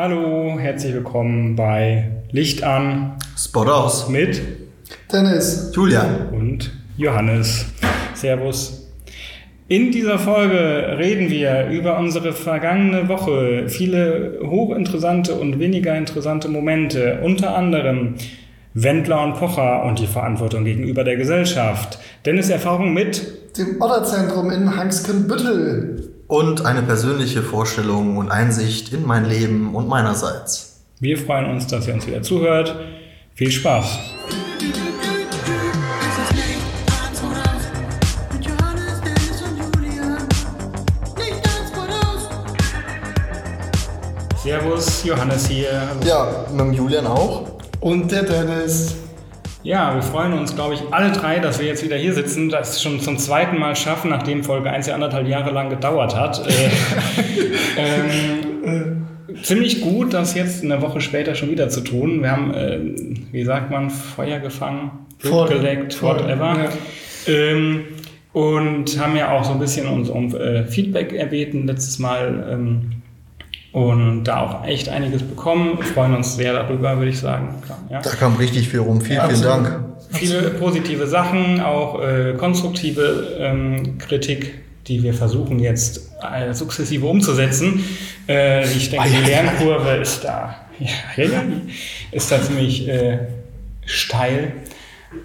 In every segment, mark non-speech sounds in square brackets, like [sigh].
Hallo, herzlich willkommen bei Licht an Spot aus. mit Dennis. Julian. und Johannes. Servus. In dieser Folge reden wir über unsere vergangene Woche. Viele hochinteressante und weniger interessante Momente. Unter anderem Wendler und Pocher und die Verantwortung gegenüber der Gesellschaft. Dennis Erfahrung mit Dem Otterzentrum in Hangskenbüttel. Und eine persönliche Vorstellung und Einsicht in mein Leben und meinerseits. Wir freuen uns, dass ihr uns wieder zuhört. Viel Spaß. Servus, Johannes hier. Ja, mit dem Julian auch. Und der Dennis. Ja, wir freuen uns, glaube ich, alle drei, dass wir jetzt wieder hier sitzen, das schon zum zweiten Mal schaffen, nachdem Folge 1 ja anderthalb Jahre lang gedauert hat. [laughs] Äh, ähm, ziemlich gut, das jetzt eine Woche später schon wieder zu tun. Wir haben, äh, wie sagt man, Feuer gefangen, Blut geleckt, Voll, whatever. ja. Ähm, und haben ja auch so ein bisschen uns um äh, Feedback erbeten letztes Mal. Ähm, und da auch echt einiges bekommen. Freuen uns sehr darüber, würde ich sagen. Klar, ja. Da kam richtig viel rum. Vielen, vielen Absolut. Dank. Viele positive Sachen, auch äh, konstruktive ähm, Kritik, die wir versuchen jetzt äh, sukzessive umzusetzen. Äh, ich denke, die Lernkurve ist da, ja, ja, ja, ist da ziemlich äh, steil.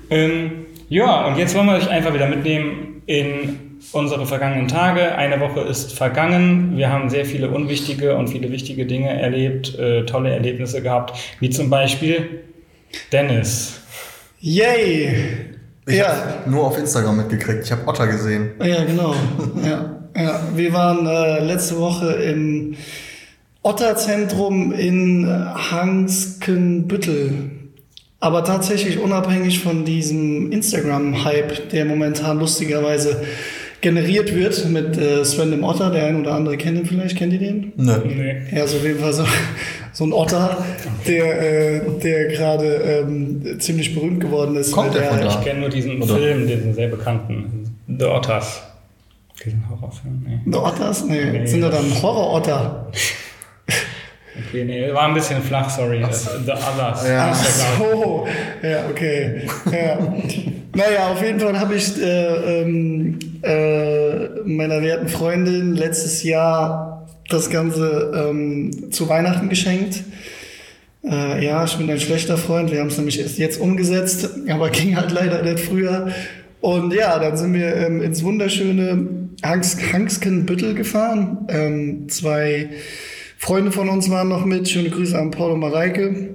Ähm, ja, und jetzt wollen wir euch einfach wieder mitnehmen in unsere vergangenen Tage. Eine Woche ist vergangen. Wir haben sehr viele unwichtige und viele wichtige Dinge erlebt, äh, tolle Erlebnisse gehabt, wie zum Beispiel Dennis. Yay! Ich ja, habe nur auf Instagram mitgekriegt. Ich habe Otter gesehen. ja, genau. [laughs] ja, ja. Wir waren äh, letzte Woche im Otterzentrum in Hangskenbüttel. Aber tatsächlich unabhängig von diesem Instagram-Hype, der momentan lustigerweise generiert wird mit äh, Sven dem Otter. Der ein oder andere kennt ihn vielleicht. Kennt ihr den? Nö. Nee. Ja, ist auf jeden Fall so, so ein Otter, der, äh, der gerade ähm, ziemlich berühmt geworden ist. Kommt weil der von da? Ich kenne nur diesen Oder? Film, diesen sehr bekannten, The Otters. Diesen Horrorfilm, nee. The Otters? Nee, Nee, sind da das- dann Horror-Otter? Okay, nee, war ein bisschen flach, sorry. Das, The Others. Ja. Ach so, ja, okay. Ja. naja, auf jeden Fall habe ich äh, ähm, äh, meiner werten Freundin letztes Jahr das Ganze ähm, zu Weihnachten geschenkt. Äh, ja, ich bin ein schlechter Freund. Wir haben es nämlich erst jetzt umgesetzt, aber [laughs] ging halt leider nicht früher. Und ja, dann sind wir ähm, ins wunderschöne Hanks Hangskenbüttel gefahren. Ähm, zwei Freunde von uns waren noch mit. Schöne Grüße an Paul und Mareike.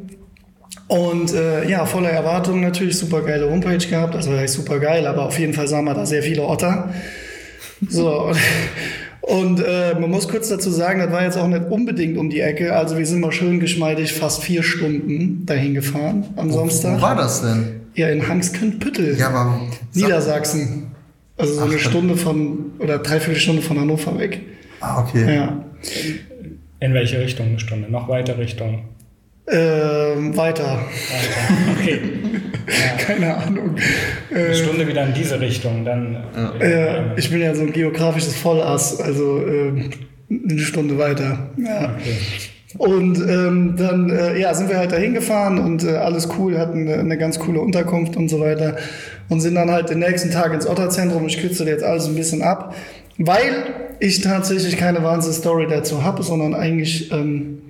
Und äh, ja, voller Erwartungen natürlich, super geile Homepage gehabt. Also ja, super geil, aber auf jeden Fall sahen wir da sehr viele Otter. So, [laughs] und, äh, man muss kurz dazu sagen, das war jetzt auch nicht unbedingt um die Ecke. Also wir sind mal schön geschmeidig fast vier Stunden dahin gefahren am Wo Samstag. war das denn? Ja, in Hangskönpüttel, Ja, aber. Niedersachsen. Also so Ach, eine Stunde von, oder dreiviertel Stunde von Hannover weg. Ah, okay. Ja. In welche Richtung eine Stunde? Noch weiter Richtung. Ähm, weiter. Weiter. Okay. [laughs] Keine Ahnung. Eine Äh, Stunde wieder in diese Richtung, dann. Äh, ich bin ja so ein geografisches Vollass, also äh, eine Stunde weiter. Ja. Okay. Und ähm, dann äh, ja, sind wir halt dahin gefahren und äh, alles cool, hatten eine, eine ganz coole Unterkunft und so weiter und sind dann halt den nächsten Tag ins Otterzentrum. Ich kürze jetzt alles ein bisschen ab, weil ich tatsächlich keine Wahnsinns-Story dazu habe, sondern eigentlich ähm,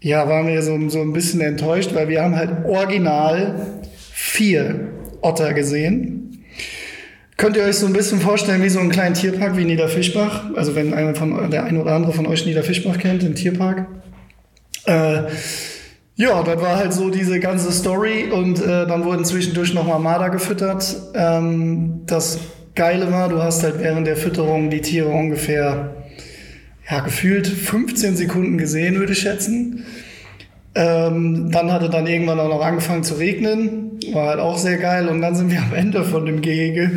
ja, waren wir so, so ein bisschen enttäuscht, weil wir haben halt original vier Otter gesehen. Könnt ihr euch so ein bisschen vorstellen wie so einen kleinen Tierpark wie Niederfischbach? Also wenn einer von, der eine oder andere von euch Niederfischbach kennt, den Tierpark. Äh, ja, das war halt so diese ganze Story und äh, dann wurden zwischendurch nochmal Marder gefüttert. Ähm, das Geile war, du hast halt während der Fütterung die Tiere ungefähr, ja, gefühlt 15 Sekunden gesehen, würde ich schätzen. Ähm, dann hatte dann irgendwann auch noch angefangen zu regnen. War halt auch sehr geil. Und dann sind wir am Ende von dem Gehege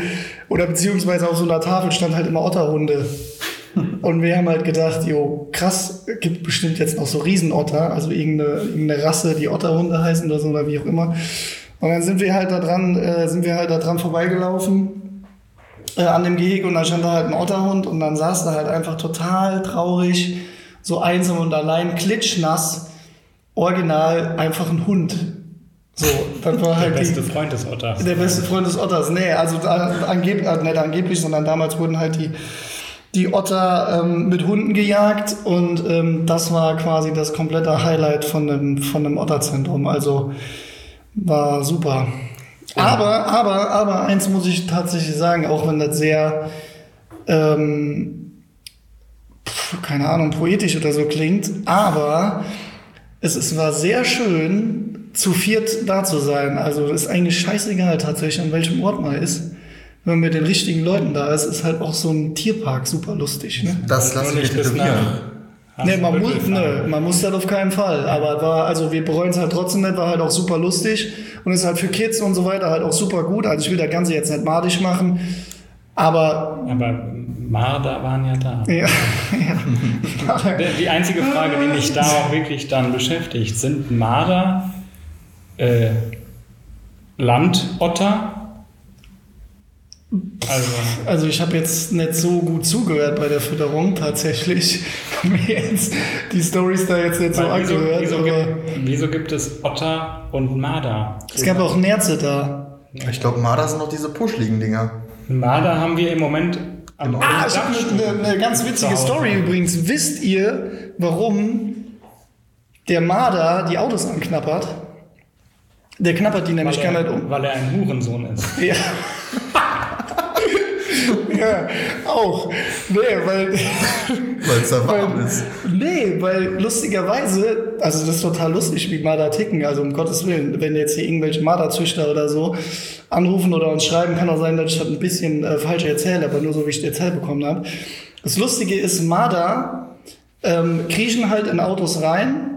oder beziehungsweise auf so einer Tafel stand halt immer Otterhunde. Und wir haben halt gedacht, jo, krass, gibt bestimmt jetzt noch so Riesenotter, also irgendeine, irgendeine Rasse, die Otterhunde heißen oder so oder wie auch immer. Und dann sind wir halt da dran, äh, sind wir halt da dran vorbeigelaufen äh, an dem Gehege und dann stand da halt ein Otterhund und dann saß da halt einfach total traurig, so einsam und allein, klitschnass original einfach ein Hund. So, dann war Der halt beste die, Freund des Otters. der beste Freund des Otters. Nee, also da- angeb, äh, nicht angeblich, sondern damals wurden halt die, die Otter ähm, mit Hunden gejagt und ähm, das war quasi das komplette Highlight von dem, von dem Otterzentrum. Also war super. Aber, aber, aber eins muss ich tatsächlich sagen, auch wenn das sehr, ähm, pf, keine Ahnung, poetisch oder so klingt, aber es, es war sehr schön, zu viert da zu sein. Also ist eigentlich scheißegal tatsächlich, an welchem Ort man ist. Wenn man mit den richtigen Leuten da ist, ist halt auch so ein Tierpark super lustig. Ne? Das lasse ich nicht nach. Nee, man muss, nö, man muss das auf keinen Fall. Aber war, also wir bereuen es halt trotzdem nicht, war halt auch super lustig und ist halt für Kids und so weiter halt auch super gut. Also ich will das Ganze jetzt nicht madig machen, aber Aber Marder waren ja da. ja, [laughs] Die einzige Frage, die mich da auch wirklich dann beschäftigt, sind Marder äh, Landotter? Also, Also ich habe jetzt nicht so gut zugehört bei der Fütterung tatsächlich. [laughs] Mir jetzt die Stories da jetzt nicht so weil wieso, angehört. wieso, aber gibt, wieso gibt es Otter und Marder? es gab auch Nerze da. Ich glaube, Marder sind noch diese puschligen Dinger. Marder haben wir im Moment am Ah, ich habe eine, eine, ganz witzige. Story übrigens. Wisst ihr, warum der Marder die Autos anknappert? Der knappert die nämlich weil, gar nicht er, um. weil er ein Hurensohn ist. Ja. [laughs] ja, auch. Nee, weil, Weil es da warm weil, ist. nee, weil lustigerweise, also das ist total lustig, wie Marder ticken. Also um Gottes Willen, wenn jetzt hier irgendwelche Marderzüchter oder so anrufen oder uns schreiben, kann auch sein, dass ich das ein bisschen äh, falsch erzähle, aber nur so, wie ich es erzählt bekommen habe. Das Lustige ist, Marder ähm, kriechen halt in Autos rein,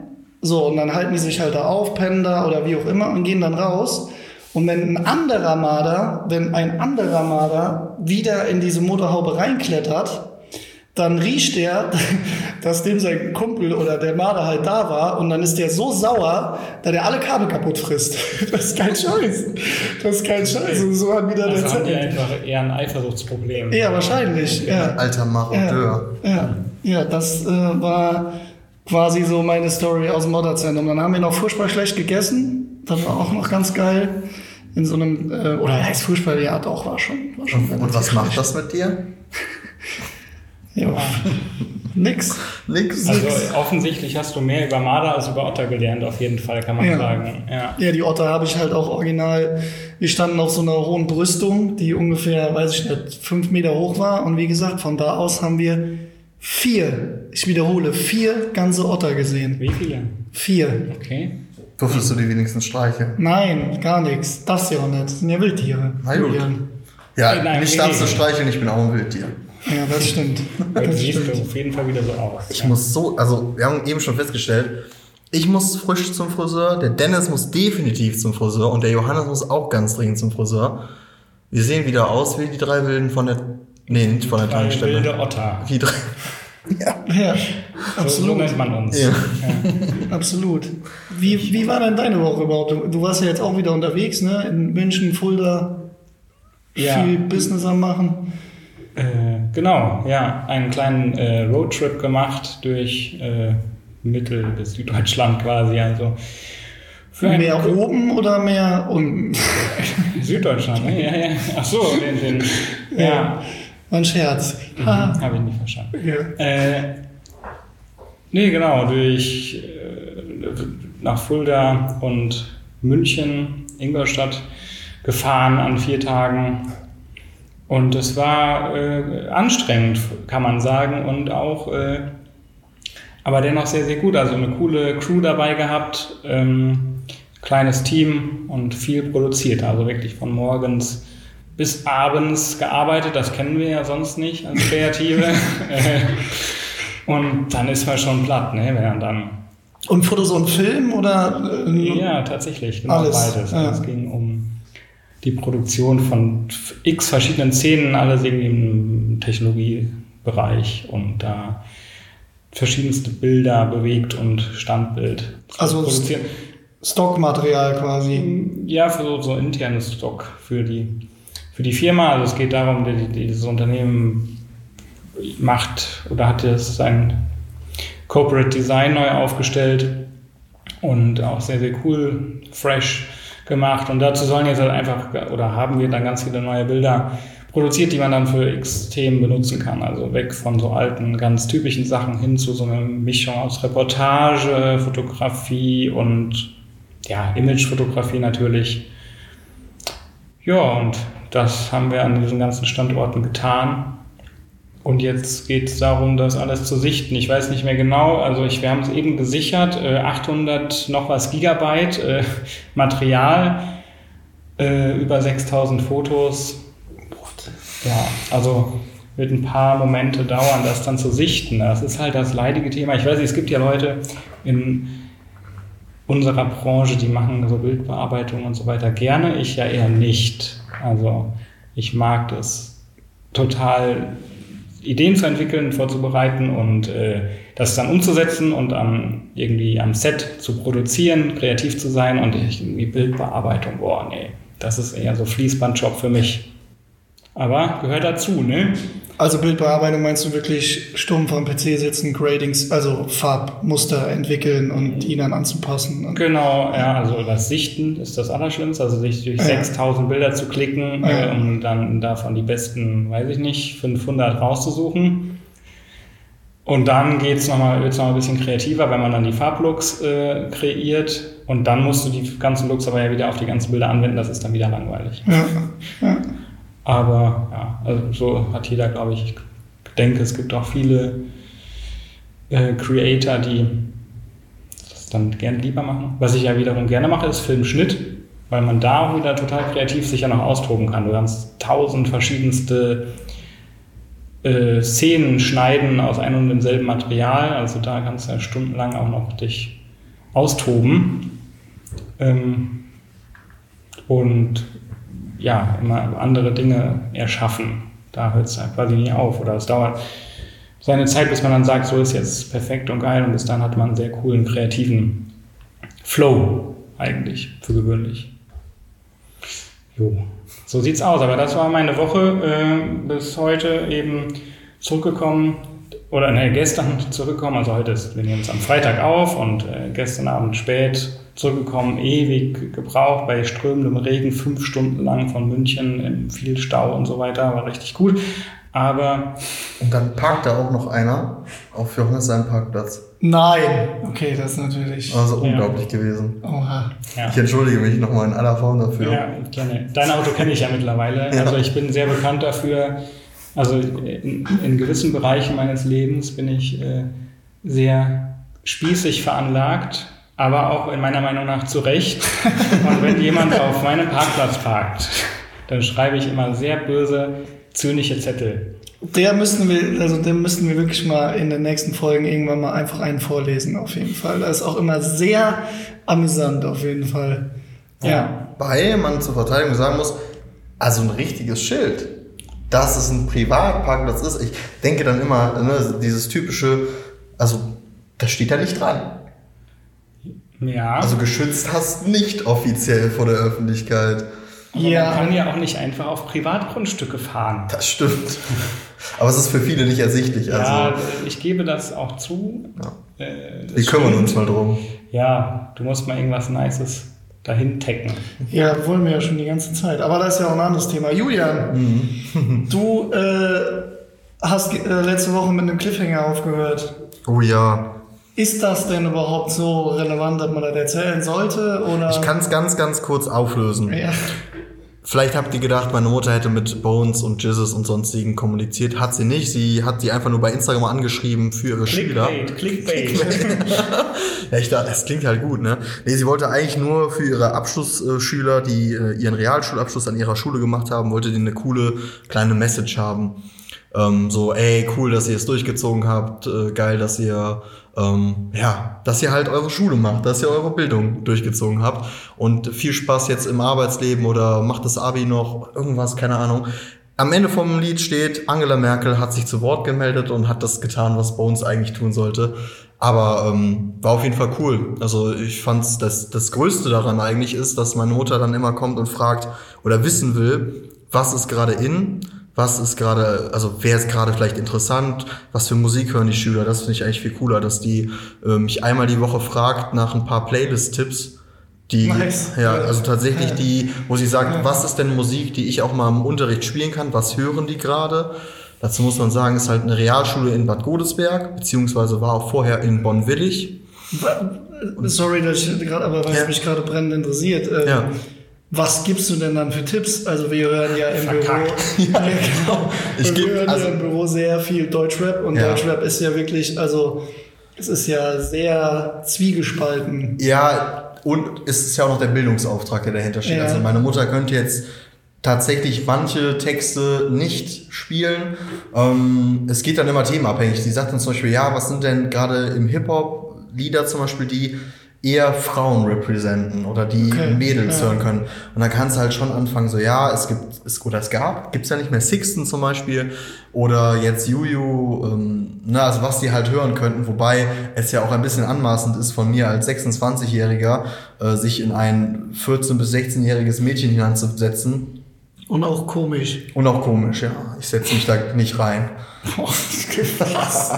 so, und dann halten die sich halt da auf, pennen da oder wie auch immer und gehen dann raus. Und wenn ein anderer Marder, wenn ein anderer Marder wieder in diese Motorhaube reinklettert, dann riecht der, [laughs] dass dem sein Kumpel oder der Marder halt da war und dann ist der so sauer, dass er alle Kabel kaputt frisst. [laughs] Das ist kein Scheiß. Das ist kein Scheiß. Und so hat wieder der Also haben die Zettel. einfach eher ein Eifersuchtsproblem. Ja, wahrscheinlich. Ja. Alter Marodeur. Ja, ja, ja das äh, war quasi so meine Story aus dem Modderzentrum. Dann haben wir noch furchtbar schlecht gegessen. Das war auch noch ganz geil. In so einem, äh, oder heißt furchtbar, ja doch, war schon. War schon Und relativ was macht das mit dir? [laughs] Ja. Nix. Nix. Also offensichtlich hast du mehr über Marder als über Otter gelernt, auf jeden Fall, kann man Ja. sagen. Ja. Ja, die Otter habe ich halt auch original. Wir standen auf so einer hohen Brüstung, die ungefähr, weiß ich nicht, fünf Meter hoch war. Und wie gesagt, von da aus haben wir vier, ich wiederhole, vier ganze Otter gesehen. Wie viele? Vier. Okay. Durftest du die wenigstens streicheln? Nein, gar nichts. Das ja auch nicht. Das sind ja Wildtiere. Na gut. Ja, Ja, Nein, mich darfst du streicheln, ich bin auch ein Wildtier. ja das stimmt. [laughs] Das stimmt. auf jeden Fall wieder so aus. Ich ja. muss so, also wir haben eben schon festgestellt, ich muss frisch zum Friseur, der Dennis muss definitiv zum Friseur und der Johannes muss auch ganz dringend zum Friseur. Wir sehen wieder aus wie die drei Wilden von der, nee, nicht von der Drei Tankstelle. wilde Otter. Die drei, Ja, So, so absolut. nennt man uns. Ja. Absolut. Wie, wie war denn deine Woche überhaupt? Du, warst ja jetzt auch wieder unterwegs, ne? In München, Fulda, Ja. viel Business am machen. Äh, genau, ja. Einen kleinen äh, Roadtrip gemacht durch äh, Mittel- bis Süddeutschland quasi. Also Mehr oben oder mehr unten? [laughs] Süddeutschland, ne? Ja, ja. Ach so, den, den ja. War ein Scherz. Ha. Habe ich nicht verstanden. Ja. Äh, nee, genau, durch äh, nach Fulda und München, Ingolstadt gefahren an vier Tagen. Und es war äh, anstrengend, kann man sagen, und auch, äh, aber dennoch sehr, sehr gut. Also eine coole Crew dabei gehabt, ähm, kleines Team und viel produziert. Also wirklich von morgens bis abends gearbeitet, das kennen wir ja sonst nicht als Kreative. [laughs] [laughs] Und dann ist man schon platt, ne? wenn man dann Und Fotos und Film oder? äh, ja, tatsächlich, genau Alles, beides. ja. Es ging um die Produktion von x verschiedenen Szenen, alles irgendwie im Technologiebereich und da verschiedenste Bilder bewegt und Standbild Also. Stockmaterial quasi. Ja, für so, so internes Stock für die, für die Firma. Also es geht darum, die, die, dieses Unternehmen macht oder hat jetzt sein Corporate Design neu aufgestellt und auch sehr, sehr cool, fresh gemacht. Und dazu sollen jetzt halt einfach, oder haben wir dann ganz viele neue Bilder produziert, die man dann für X Themen benutzen kann. Also weg von so alten, ganz typischen Sachen hin zu so einer Mischung aus Reportage, Fotografie und ja, Imagefotografie natürlich. Ja, und das haben wir an diesen ganzen Standorten getan. Und jetzt geht es darum, das alles zu sichten. Ich weiß nicht mehr genau, also ich, wir haben es eben gesichert, äh, 800 noch was Gigabyte äh, [laughs] Material, äh, über 6000 Fotos. Ja, also wird ein paar Momente dauern, das dann zu sichten. Das ist halt das leidige Thema. Ich weiß nicht, es gibt ja Leute in unserer Branche, die machen so Bildbearbeitung und so weiter gerne. Ich ja eher nicht. Also ich mag das total Ideen zu entwickeln, vorzubereiten und äh, das dann umzusetzen und am, irgendwie am Set zu produzieren, kreativ zu sein und irgendwie Bildbearbeitung, boah, nee, das ist eher so Fließbandjob für mich. Aber gehört dazu, ne? Also Bildbearbeitung meinst du wirklich stumpf am PC sitzen, Gradings, also Farbmuster entwickeln und die dann anzupassen? Genau, ja, also das Sichten ist das Allerschlimmste, also sich durch ja. 6000 Bilder zu klicken, ja. äh, um dann davon die besten, weiß ich nicht, 500 rauszusuchen. Und dann geht's nochmal, wird's noch ein bisschen kreativer, wenn man dann die Farblooks äh, kreiert. Und dann musst du die ganzen Looks aber ja wieder auf die ganzen Bilder anwenden, das ist dann wieder langweilig. Ja, ja. Aber ja, also so hat jeder, glaube ich, ich denke, es gibt auch viele äh, Creator, die das dann gerne lieber machen. Was ich ja wiederum gerne mache, ist Filmschnitt, weil man da wieder total kreativ sich ja noch austoben kann. Du kannst tausend verschiedenste äh, Szenen schneiden aus einem und demselben Material. Also da kannst du ja stundenlang auch noch dich austoben. Ähm, und ja, immer andere Dinge erschaffen. Da hört es halt quasi nie auf. Oder es dauert seine Zeit, bis man dann sagt, so ist jetzt perfekt und geil. Und bis dann hat man einen sehr coolen, kreativen Flow eigentlich, für gewöhnlich. Jo, so sieht's aus. Aber das war meine Woche äh, bis heute eben zurückgekommen oder ne, gestern [laughs] zurückgekommen. Also heute ist, wir nehmen uns am Freitag auf und äh, gestern Abend spät zurückgekommen, ewig gebraucht bei strömendem Regen, fünf Stunden lang von München, in viel Stau und so weiter, war richtig gut. Aber. Und dann parkt da auch noch einer auf Johannes seinem Parkplatz. Nein, okay, das ist natürlich. Also unglaublich ja. gewesen. Oha. Ja. Ich entschuldige mich nochmal in aller Form dafür. Ja, gerne. Dein Auto kenne ich ja mittlerweile. Ja. Also ich bin sehr bekannt dafür. Also in, in gewissen Bereichen meines Lebens bin ich äh, sehr spießig veranlagt aber auch in meiner Meinung nach zu Recht. Und wenn jemand auf meinem Parkplatz parkt, dann schreibe ich immer sehr böse, zynische Zettel. Der müssten wir, also den müssten wir wirklich mal in den nächsten Folgen irgendwann mal einfach einen vorlesen, auf jeden Fall. Das ist auch immer sehr amüsant, auf jeden Fall. Ja. ja. Weil man zur Verteidigung sagen muss, also ein richtiges Schild, dass es ein Privatparkplatz ist. Ich denke dann immer, ne, dieses typische, also da steht da nicht dran. Ja. Also geschützt hast nicht offiziell vor der Öffentlichkeit. Aber ja. man kann ja auch nicht einfach auf Privatgrundstücke fahren. Das stimmt. Aber es ist für viele nicht ersichtlich. Ja, also. ich gebe das auch zu. Ja. Äh, Wir kümmern uns mal drum. Ja, du musst mal irgendwas Nices dahin tecken. Ja, wollen wir ja schon die ganze Zeit. Aber das ist ja auch ein anderes Thema. Julian, mhm. du äh, hast äh, letzte Woche mit einem Cliffhanger aufgehört. Oh ja. Ist das denn überhaupt so relevant, dass man das erzählen sollte? Oder? Ich kann es ganz, ganz kurz auflösen. Ja. Vielleicht habt ihr gedacht, meine Mutter hätte mit Bones und Jizzes und sonstigen kommuniziert. Hat sie nicht. Sie hat sie einfach nur bei Instagram angeschrieben für ihre Schüler. Clickbait, Clickbait. [laughs] ja, ich dachte, das klingt halt gut, ne? Nee, sie wollte eigentlich nur für ihre Abschlussschüler, die äh, ihren Realschulabschluss an ihrer Schule gemacht haben, wollte die eine coole kleine Message haben. Ähm, so, ey, cool, dass ihr es durchgezogen habt. Äh, geil, dass ihr ähm, ja, dass ihr halt eure Schule macht, dass ihr eure Bildung durchgezogen habt und viel Spaß jetzt im Arbeitsleben oder macht das Abi noch, irgendwas, keine Ahnung. Am Ende vom Lied steht, Angela Merkel hat sich zu Wort gemeldet und hat das getan, was Bones eigentlich tun sollte. Aber ähm, war auf jeden Fall cool. Also ich fand's, das, das Größte daran eigentlich ist, dass meine Mutter dann immer kommt und fragt oder wissen will, was ist gerade in, was ist gerade, also wer ist gerade vielleicht interessant, was für Musik hören die Schüler, das finde ich eigentlich viel cooler, dass die äh, mich einmal die Woche fragt nach ein paar Playlist-Tipps, die, Nice. ja, also tatsächlich die, wo sie sagt, was ist denn Musik, die ich auch mal im Unterricht spielen kann, was hören die gerade? Dazu muss man sagen, ist halt eine Realschule in Bad Godesberg, beziehungsweise war auch vorher in Bonn-Willig. Sorry, dass ich gerade, aber weil Ja. mich gerade brennend interessiert. ähm, Ja. Was gibst du denn dann für Tipps? Also wir hören ja im Verkackt. Büro, [laughs] ja, genau. Ich Und geb- wir hören also- ja im Büro sehr viel Deutschrap und Ja. Deutschrap ist ja wirklich, also es ist ja sehr zwiegespalten. Ja, und es ist ja auch noch der Bildungsauftrag, der dahinter steht. Ja. Also meine Mutter könnte jetzt tatsächlich manche Texte nicht spielen. Ähm, es geht dann immer themenabhängig. Sie sagt dann zum Beispiel, ja, was sind denn gerade im Hip-Hop Lieder zum Beispiel, die eher Frauen representen oder die Okay, Mädels ja. hören können. Und dann kannst du halt schon anfangen, so ja, es gibt, es, oder es gab, gibt's ja nicht mehr Sixten zum Beispiel oder jetzt Juju, ähm, na, also was die halt hören könnten, wobei es ja auch ein bisschen anmaßend ist von mir als 26-Jähriger, äh, sich in ein 14- bis 16-jähriges Mädchen hineinzusetzen. Und auch komisch. Und auch komisch, ja. Ich setze mich da nicht rein. [laughs] Boah, krass.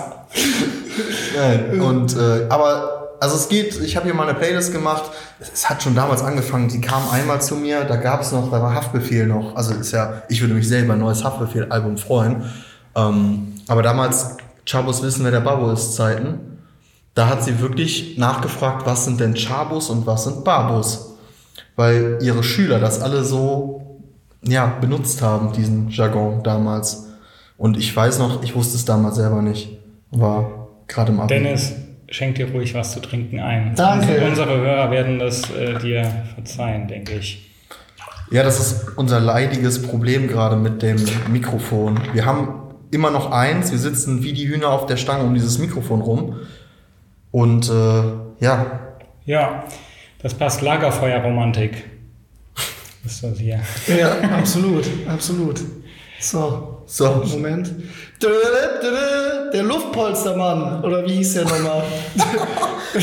[laughs] Nein. Und äh, aber also es geht, ich habe hier mal eine Playlist gemacht. Es hat schon damals angefangen, die kam einmal zu mir, da gab es noch, da war Haftbefehl noch. Also ist ja, ich würde mich selber ein neues Haftbefehl-Album freuen. Ähm, aber damals, Chabos wissen, wer der Babo ist, Zeiten, da hat sie wirklich nachgefragt, was sind denn Chabos und was sind Babos? Weil ihre Schüler das alle so ja, benutzt haben, diesen Jargon damals. Und ich weiß noch, ich wusste es damals selber nicht. War gerade im Abi. Dennis, schenk dir ruhig was zu trinken ein. Danke. Unsere Hörer werden das äh, dir verzeihen, denke ich. Ja, das ist unser leidiges Problem gerade mit dem Mikrofon. Wir haben immer noch eins, wir sitzen wie die Hühner auf der Stange um dieses Mikrofon rum. Und äh, ja, Ja, das passt Lagerfeuerromantik. [laughs] Ist das hier. Ja, absolut, absolut. So, so. Moment. Der Luftpolstermann, oder wie hieß der nochmal? [laughs]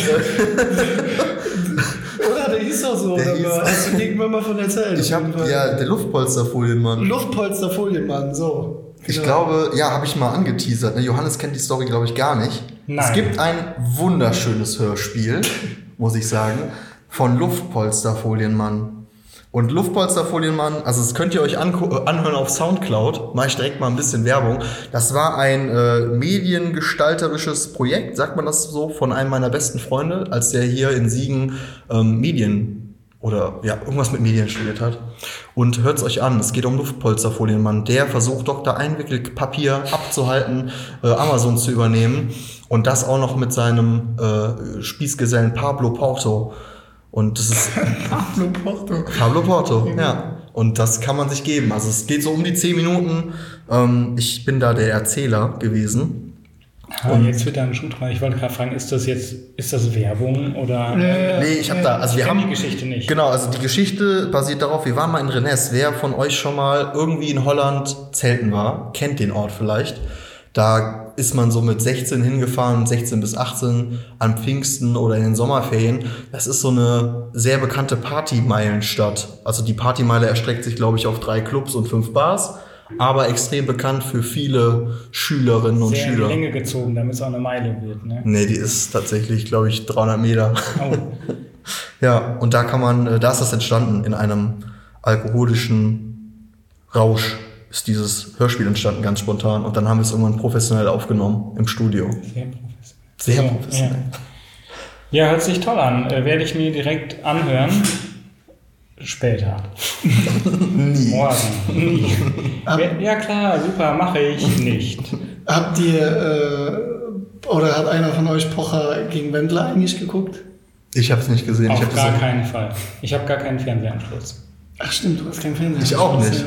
oder der hieß doch so, Der oder hieß- hast du irgendwann mal von erzählt? Ich Fall. ja der Luftpolsterfolienmann. Luftpolsterfolienmann, so. Ich Genau. glaube, ja, habe ich mal angeteasert. Ne? Johannes kennt die Story, glaube ich, gar nicht. Nein. Es gibt ein wunderschönes Hörspiel, muss ich sagen, von Luftpolsterfolienmann. Und Luftpolsterfolienmann, also das könnt ihr euch äh, anhören auf Soundcloud, mache ich direkt mal ein bisschen Werbung. Das war ein äh, mediengestalterisches Projekt, sagt man das so, von einem meiner besten Freunde, als der hier in Siegen ähm, Medien oder ja, irgendwas mit Medien studiert hat. Und hört's euch an, es geht um Luftpolsterfolienmann. Der versucht Dr. Einwickelpapier abzuhalten, äh, Amazon zu übernehmen. Und das auch noch mit seinem äh, Spießgesellen Pablo Porto. Und das ist [laughs] Pablo Porto. Pablo Porto, ja. Und das kann man sich geben. Also es geht so um die 10 Minuten. Ähm, ich bin da der Erzähler gewesen. Ah, jetzt wird da ein Schuh dran. Ich wollte gerade fragen, ist das jetzt, ist das Werbung oder? Ja, Nee, ich habe da, also wir haben die Geschichte nicht. Genau, also die Geschichte basiert darauf, wir waren mal in Rennes. Wer von euch schon mal irgendwie in Holland zelten war, kennt den Ort vielleicht. Da ist man so mit 16 hingefahren, 16 bis 18 an Pfingsten oder in den Sommerferien. Das ist so eine sehr bekannte Partymeilenstadt. Also die Partymeile erstreckt sich, glaube ich, auf drei Clubs und fünf Bars, aber extrem bekannt für viele Schülerinnen und Sehr in die Schüler. Länge gezogen, damit es auch eine Meile wird. Ne? Nee, die ist tatsächlich, glaube ich, 300 Meter. Oh, [laughs] Ja, und da kann man, äh, da ist das entstanden, in einem alkoholischen Rausch ist dieses Hörspiel entstanden, ganz spontan. Und dann haben wir es irgendwann professionell aufgenommen im Studio. sehr professionell. Sehr So, professionell. Ja. ja, hört sich toll an. Äh, Werde ich mir direkt anhören. Später. [laughs] Nie. Morgen. Nie. ja klar, super, mache ich nicht. Habt ihr, äh, oder hat einer von euch Pocher gegen Wendler eigentlich geguckt? Ich habe es nicht gesehen. ich Auf habe gar gesehen. keinen Fall. Ich habe gar keinen Fernsehanschluss. Ach stimmt, du hast keinen Fernseher. Ich auch nicht.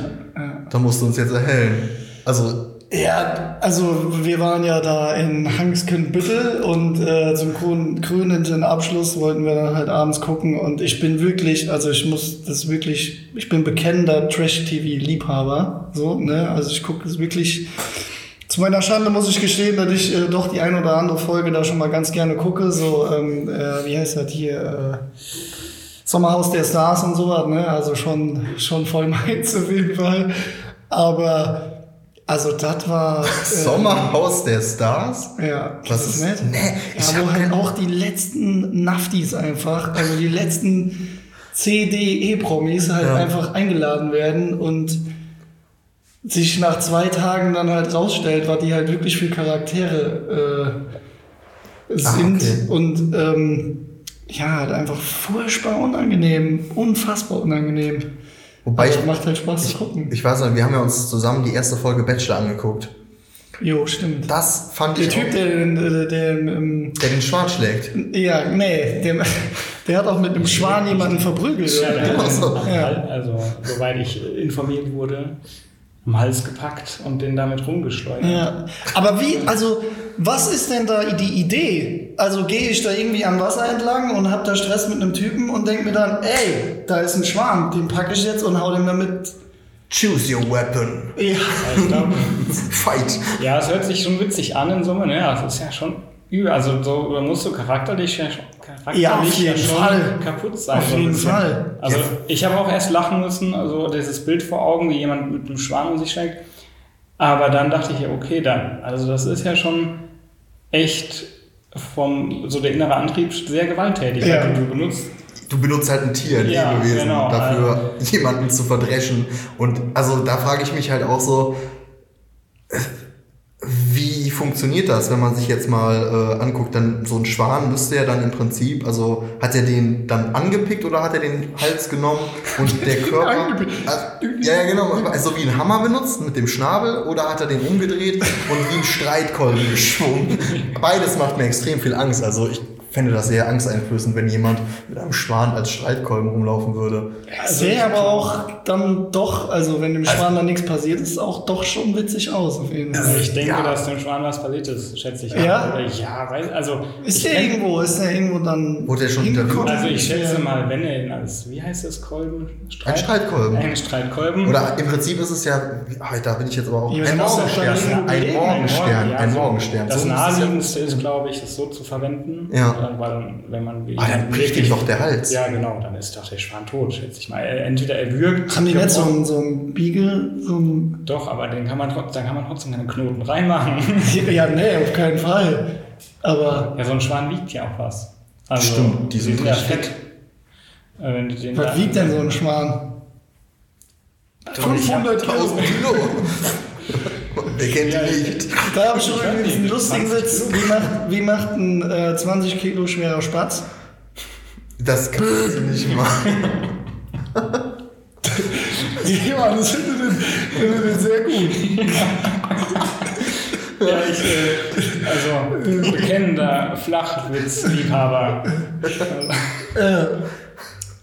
Da musst du uns jetzt erhellen. Also, Ja, also wir waren ja da in Hangskönbüttel und äh, zum krönenden Abschluss wollten wir dann halt abends gucken und ich bin wirklich, also ich muss das wirklich, ich bin bekennender Trash-TV-Liebhaber, so, ne, also ich gucke es wirklich, zu meiner Schande muss ich gestehen, dass ich äh, doch die ein oder andere Folge da schon mal ganz gerne gucke, so, ähm, äh, wie heißt das hier, äh, Sommerhaus der Stars und sowas, ne? Also schon, schon voll meins auf jeden Fall. Aber Also das war. [laughs] äh, Sommerhaus der Stars? Ja, Was das ist- nett. Nee, ich ja, wo halt auch die letzten Naftis einfach, also die letzten CDE-Promis halt Ja. einfach eingeladen werden und sich nach zwei Tagen dann halt rausstellt, was die halt wirklich für Charaktere äh, Ah, sind. okay. Und ähm, ja, halt einfach furchtbar unangenehm, unfassbar unangenehm. Wobei Aber ich, macht halt Spaß zu gucken. ich weiß noch, wir haben ja uns zusammen die erste Folge Bachelor angeguckt. Jo, stimmt. Das fand Der ich Typ, auch, der, der, der, ähm, der den Schwan schlägt. Ja, nee, der, der hat auch mit einem Schwan jemanden verprügelt. Ja, der oder? hat ihn so. am Ja. Also soweit ich informiert wurde, am Hals gepackt und den damit rumgeschleudert. Ja. Aber wie, also, was ist denn da die Idee? Also gehe ich da irgendwie am Wasser entlang und hab da Stress mit einem Typen und denk mir dann, ey, da ist ein Schwan, den packe ich jetzt und hau den damit. Choose your weapon. Ja. Ja, ich glaub, [laughs] Fight. ja, es hört sich schon witzig an in Summe. Ne? Ja, es ist ja schon. Also so, da musst du charakterlich ja schon, charakterlich Ja, auf jeden schon Fall. kaputt sein. Auf jeden bisschen. Fall. Also Ja. ich habe auch erst lachen müssen, also dieses Bild vor Augen, wie jemand mit einem Schwan um sich schlägt. Aber dann dachte ich, ja, okay, dann. Also das ist ja schon echt vom, so der innere Antrieb sehr gewalttätig. Ja. Also du benutzt Du benutzt halt ein Tier, ein Ja, Lebewesen, genau, dafür jemanden zu verdreschen. Und also da frage ich mich halt auch so, funktioniert das, wenn man sich jetzt mal äh, anguckt? Dann so ein Schwan müsste ja dann im Prinzip, also hat er den dann angepickt oder hat er den Hals genommen und [laughs] der Körper. Also, ja, ja, genau. Also wie ein Hammer benutzt mit dem Schnabel oder hat er den umgedreht und wie ein Streitkolben [laughs] geschwungen? [laughs] Beides macht mir extrem viel Angst. Also ich fände das sehr angsteinflößend, wenn jemand mit einem Schwan als Streitkolben rumlaufen würde. Es sähe aber auch dann doch, also wenn dem Schwan dann nichts passiert ist, auch doch schon witzig aus auf jeden Also Fall. ich denke, Ja. dass dem Schwan was passiert ist, schätze ich. Ja? Ja, weiß, also Ist der kenn- irgendwo, ist der irgendwo dann. Wurde der schon interviewt? Also ich schätze mal, wenn er ihn als, wie heißt das, Kolben? Ein Streitkolben. Ein Streitkolben. Oder im Prinzip ist es ja, ah, da bin ich jetzt aber auch, Ja, ein das muss doch Morgenstern. Ein Morgenstern, Ja, ein so Morgenstern. Das So es ja- naheliegendste ist, glaube ich, es so zu verwenden. Ja. Äh, Weil, wenn man wie Ah, dann bricht ihm doch der Hals. Ja, genau, dann ist doch der Schwan tot, schätze ich mal. Entweder er würgt. Haben die nicht so einen, so einen Beagle, so einen. Doch, aber den kann man, dann kann man trotzdem keine Knoten reinmachen. [laughs] Ja, nee, auf keinen Fall. Aber ja, so ein Schwan wiegt ja auch was. Also, Stimmt, die sind ja richtig fett. Äh, Wenn du den was wiegt denn so ein Schwan? 500 Kilo. [laughs] 1000 Kilo. Wer kennt Ja, die nicht? Da habe ich schon übrigens einen lustigen 20 Witz. Wie macht, wie macht ein äh, 20 Kilo schwerer Spatz? Das kann ich nicht machen. [laughs] Ja, das finde ich, den- finde ich den sehr gut. Ja, ich, äh, also bekennender Flachwitzliebhaber.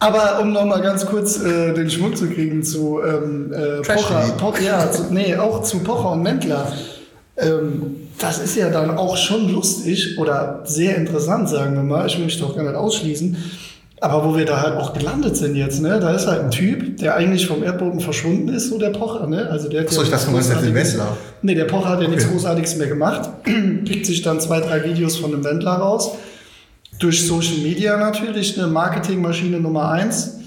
Aber um nochmal ganz kurz äh, den Schmuck zu kriegen zu ähm, äh, Pocher, League. po ja, zu, nee, auch zu Pocher und Mentler. Ähm, das ist ja dann auch schon lustig oder sehr interessant, sagen wir mal. Ich will mich doch gar nicht ausschließen. Aber wo wir da halt auch gelandet sind jetzt, ne? Da ist halt ein Typ, der eigentlich vom Erdboden verschwunden ist, so der Pocher, ne? Also der Achso, ich dachte, du nichts Großartiges- Wessler. Nee, der Pocher hat ja nichts Okay. Großartiges mehr gemacht. [clears throat] Pickt sich dann zwei, drei Videos von dem Wendler raus. Durch Social Media natürlich, eine Marketingmaschine Nummer eins.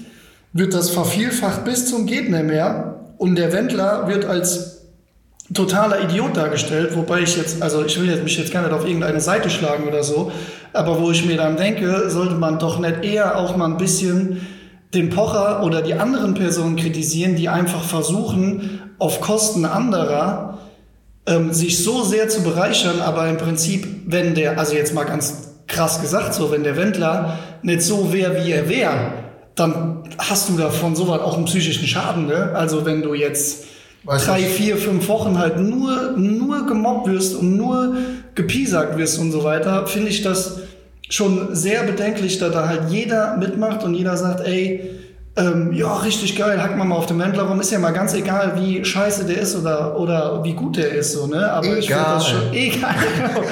Wird das vervielfacht bis zum nicht mehr. Und der Wendler wird als totaler Idiot dargestellt, wobei ich jetzt, also ich will jetzt, mich jetzt gar nicht auf irgendeine Seite schlagen oder so, aber wo ich mir dann denke, sollte man doch nicht eher auch mal ein bisschen den Pocher oder die anderen Personen kritisieren, die einfach versuchen, auf Kosten anderer ähm, sich so sehr zu bereichern, aber im Prinzip, wenn der, also jetzt mal ganz krass gesagt, so, wenn der Wendler nicht so wäre, wie er wäre, dann hast du davon sowas auch einen psychischen Schaden, ne? Also wenn du jetzt Weiß drei, ich. vier, fünf Wochen halt nur, nur gemobbt wirst und nur gepiesackt wirst und so weiter, finde ich das schon sehr bedenklich, dass da halt jeder mitmacht und jeder sagt, ey, ähm, ja, richtig geil, hack mal mal auf den Wendler rum, ist ja mal ganz egal, wie scheiße der ist oder, oder wie gut der ist, so, ne? Aber ich finde das schon, egal, genau.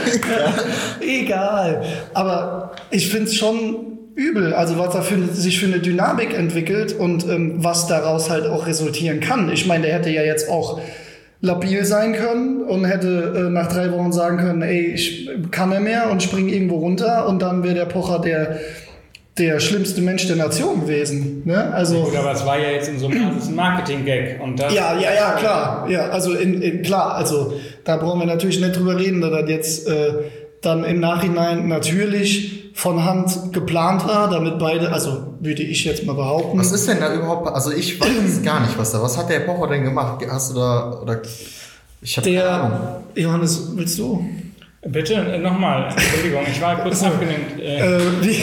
[laughs] egal. Aber ich finde es schon übel, also was da für, sich für eine Dynamik entwickelt und ähm, was daraus halt auch resultieren kann. Ich meine, der hätte ja jetzt auch labil sein können und hätte äh, nach drei Wochen sagen können, ey, ich kann nicht mehr und spring irgendwo runter und dann wäre der Pocher der der schlimmste Mensch der Nation gewesen. Ne? Also, Gut, aber es war ja jetzt in so einem Marketing-Gag. Und das, ja, ja, ja, klar. Ja, also in, in, klar, also da brauchen wir natürlich nicht drüber reden, dass das jetzt äh, dann im Nachhinein natürlich von Hand geplant war, damit beide, also würde ich jetzt mal behaupten. Was ist denn da überhaupt? Also ich weiß [clears throat] gar nicht, was da. Was hat der Pocher denn gemacht? Hast du da oder? Ich habe keine Ahnung. Johannes, willst du? Bitte, äh, nochmal, Entschuldigung, ich war kurz abgelenkt. Äh, Äh, wie,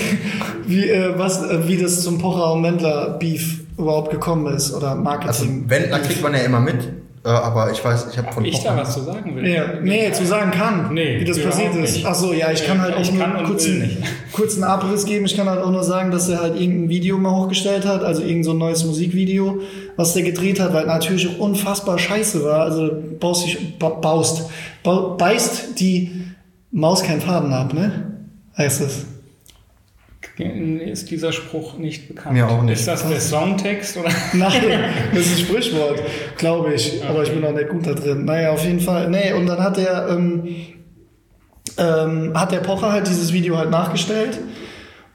wie, äh, was, äh, wie das zum Pocher und Mendler Beef überhaupt gekommen ist oder Also Marketing. Wendler kriegt man ja immer mit, äh, aber ich weiß, ich habe von ob ich da Pocher- was zu sagen will? Ja, nee, zu sagen kann, Nee, wie das passiert ist. nicht. Ach so, ja, ich kann halt auch nur einen kurzen, [laughs] kurzen Abriss geben. Ich kann halt auch nur sagen, dass er halt irgendein Video mal hochgestellt hat, also irgendein so ein neues Musikvideo, was der gedreht hat, weil natürlich auch unfassbar scheiße war. Also baust dich, ba, baust, ba, beißt die Maus keinen Faden ab, ne? Heißt es. Ist dieser Spruch nicht bekannt? Mir auch nicht. Ist das der Songtext oder? [laughs] Nein, [laughs] das ist ein Sprichwort, glaube ich. Aber ich bin auch nicht gut da drin. Naja, auf jeden Fall. Nee, und dann hat der, ähm, ähm, hat der Pocher halt dieses Video halt nachgestellt.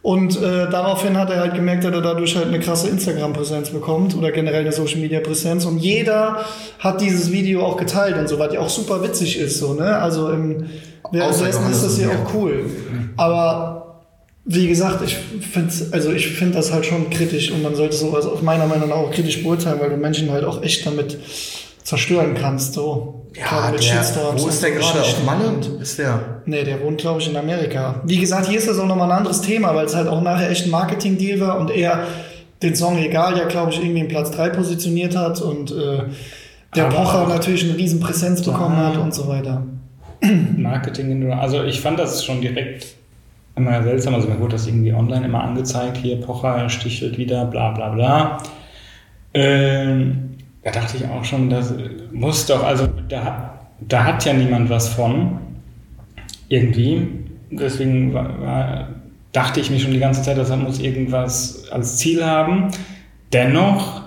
Und äh, daraufhin hat er halt gemerkt, dass er dadurch halt eine krasse Instagram-Präsenz bekommt oder generell eine Social-Media-Präsenz. Und jeder hat dieses Video auch geteilt und so, was ja auch super witzig ist. So, ne? Also im währenddessen Johannes ist das und ja auch cool. Aber wie gesagt, ich finde also ich finde das halt schon kritisch und man sollte sowas auf meiner Meinung nach auch kritisch beurteilen, weil du Menschen halt auch echt damit zerstören kannst. So. Ja, mit der, wo ist der gerade? Auf. Malle? Ist der? Nee, der wohnt, glaube ich, in Amerika. Wie gesagt, hier ist das auch nochmal ein anderes Thema, weil es halt auch nachher echt ein Marketing-Deal war und er den Song Egal ja, glaube ich, irgendwie in Platz 3 positioniert hat und äh, der Aber Pocher natürlich eine riesen Präsenz bekommen hat und so weiter. [clears throat] Marketing. Also ich fand das schon direkt immer seltsam. Also mir wurde das irgendwie online immer angezeigt. Hier Pocher stichelt wieder, bla bla bla. Ähm, da dachte ich auch schon, das muss doch, also da, da hat ja niemand was von. Irgendwie. Deswegen war, war, dachte ich mir schon die ganze Zeit, das muss irgendwas als Ziel haben. Dennoch,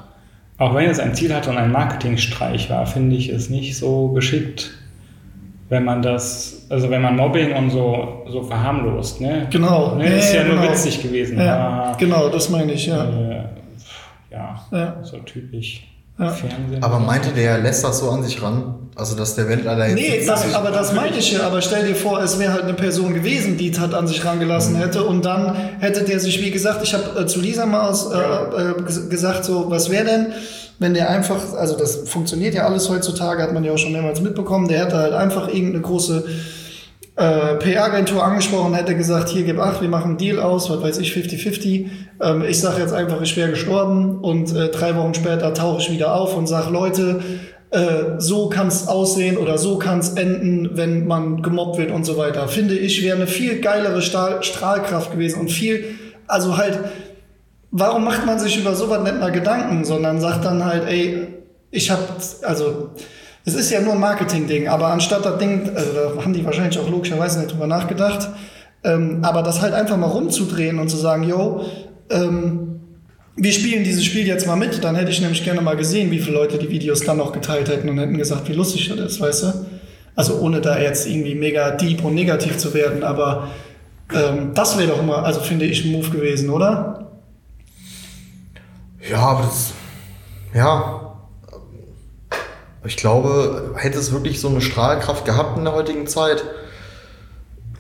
auch wenn es ein Ziel hatte und ein Marketingstreich war, finde ich es nicht so geschickt, wenn man das, also wenn man Mobbing und so, so verharmlost, ne? Genau. Ne, ist ja genau. nur witzig gewesen. Ja, aber, genau, das meine ich, ja. äh, ja, Ja. so typisch Ja. Fernsehen. Aber meinte der, lässt das so an sich ran? Also, dass der Wendler jetzt. Nee, das, aber das meinte ich ja. Aber stell dir vor, es wäre halt eine Person gewesen, die es halt an sich rangelassen hätte. Und dann hätte der sich, wie gesagt, ich habe äh, zu Lisa mal aus, äh, äh, ges- gesagt, so, was wäre denn, wenn der einfach, also das funktioniert ja alles heutzutage, hat man ja auch schon mehrmals mitbekommen, der hätte halt einfach irgendeine große äh, PR-Agentur angesprochen, hätte gesagt, hier gib acht, wir machen einen Deal aus, was weiß ich, 50-50. Ähm, ich sage jetzt einfach, ich wäre gestorben und äh, drei Wochen später tauche ich wieder auf und sage, Leute, äh, so kann es aussehen oder so kann es enden, wenn man gemobbt wird und so weiter. Finde ich, wäre eine viel geilere Stahl Strahlkraft gewesen und viel, also halt, warum macht man sich über sowas nicht mal Gedanken, sondern sagt dann halt, ey, ich habe, also es ist ja nur ein Marketing-Ding, aber anstatt das Ding, also da haben die wahrscheinlich auch logischerweise nicht drüber nachgedacht, ähm, aber das halt einfach mal rumzudrehen und zu sagen, yo, ähm, wir spielen dieses Spiel jetzt mal mit, dann hätte ich nämlich gerne mal gesehen, wie viele Leute die Videos dann noch geteilt hätten und hätten gesagt, wie lustig das ist, weißt du? Also ohne da jetzt irgendwie mega deep und negativ zu werden, aber ähm, das wäre doch immer, also finde ich, ein Move gewesen, oder? Ja, aber das. Ja. Ich glaube, hätte es wirklich so eine Strahlkraft gehabt in der heutigen Zeit?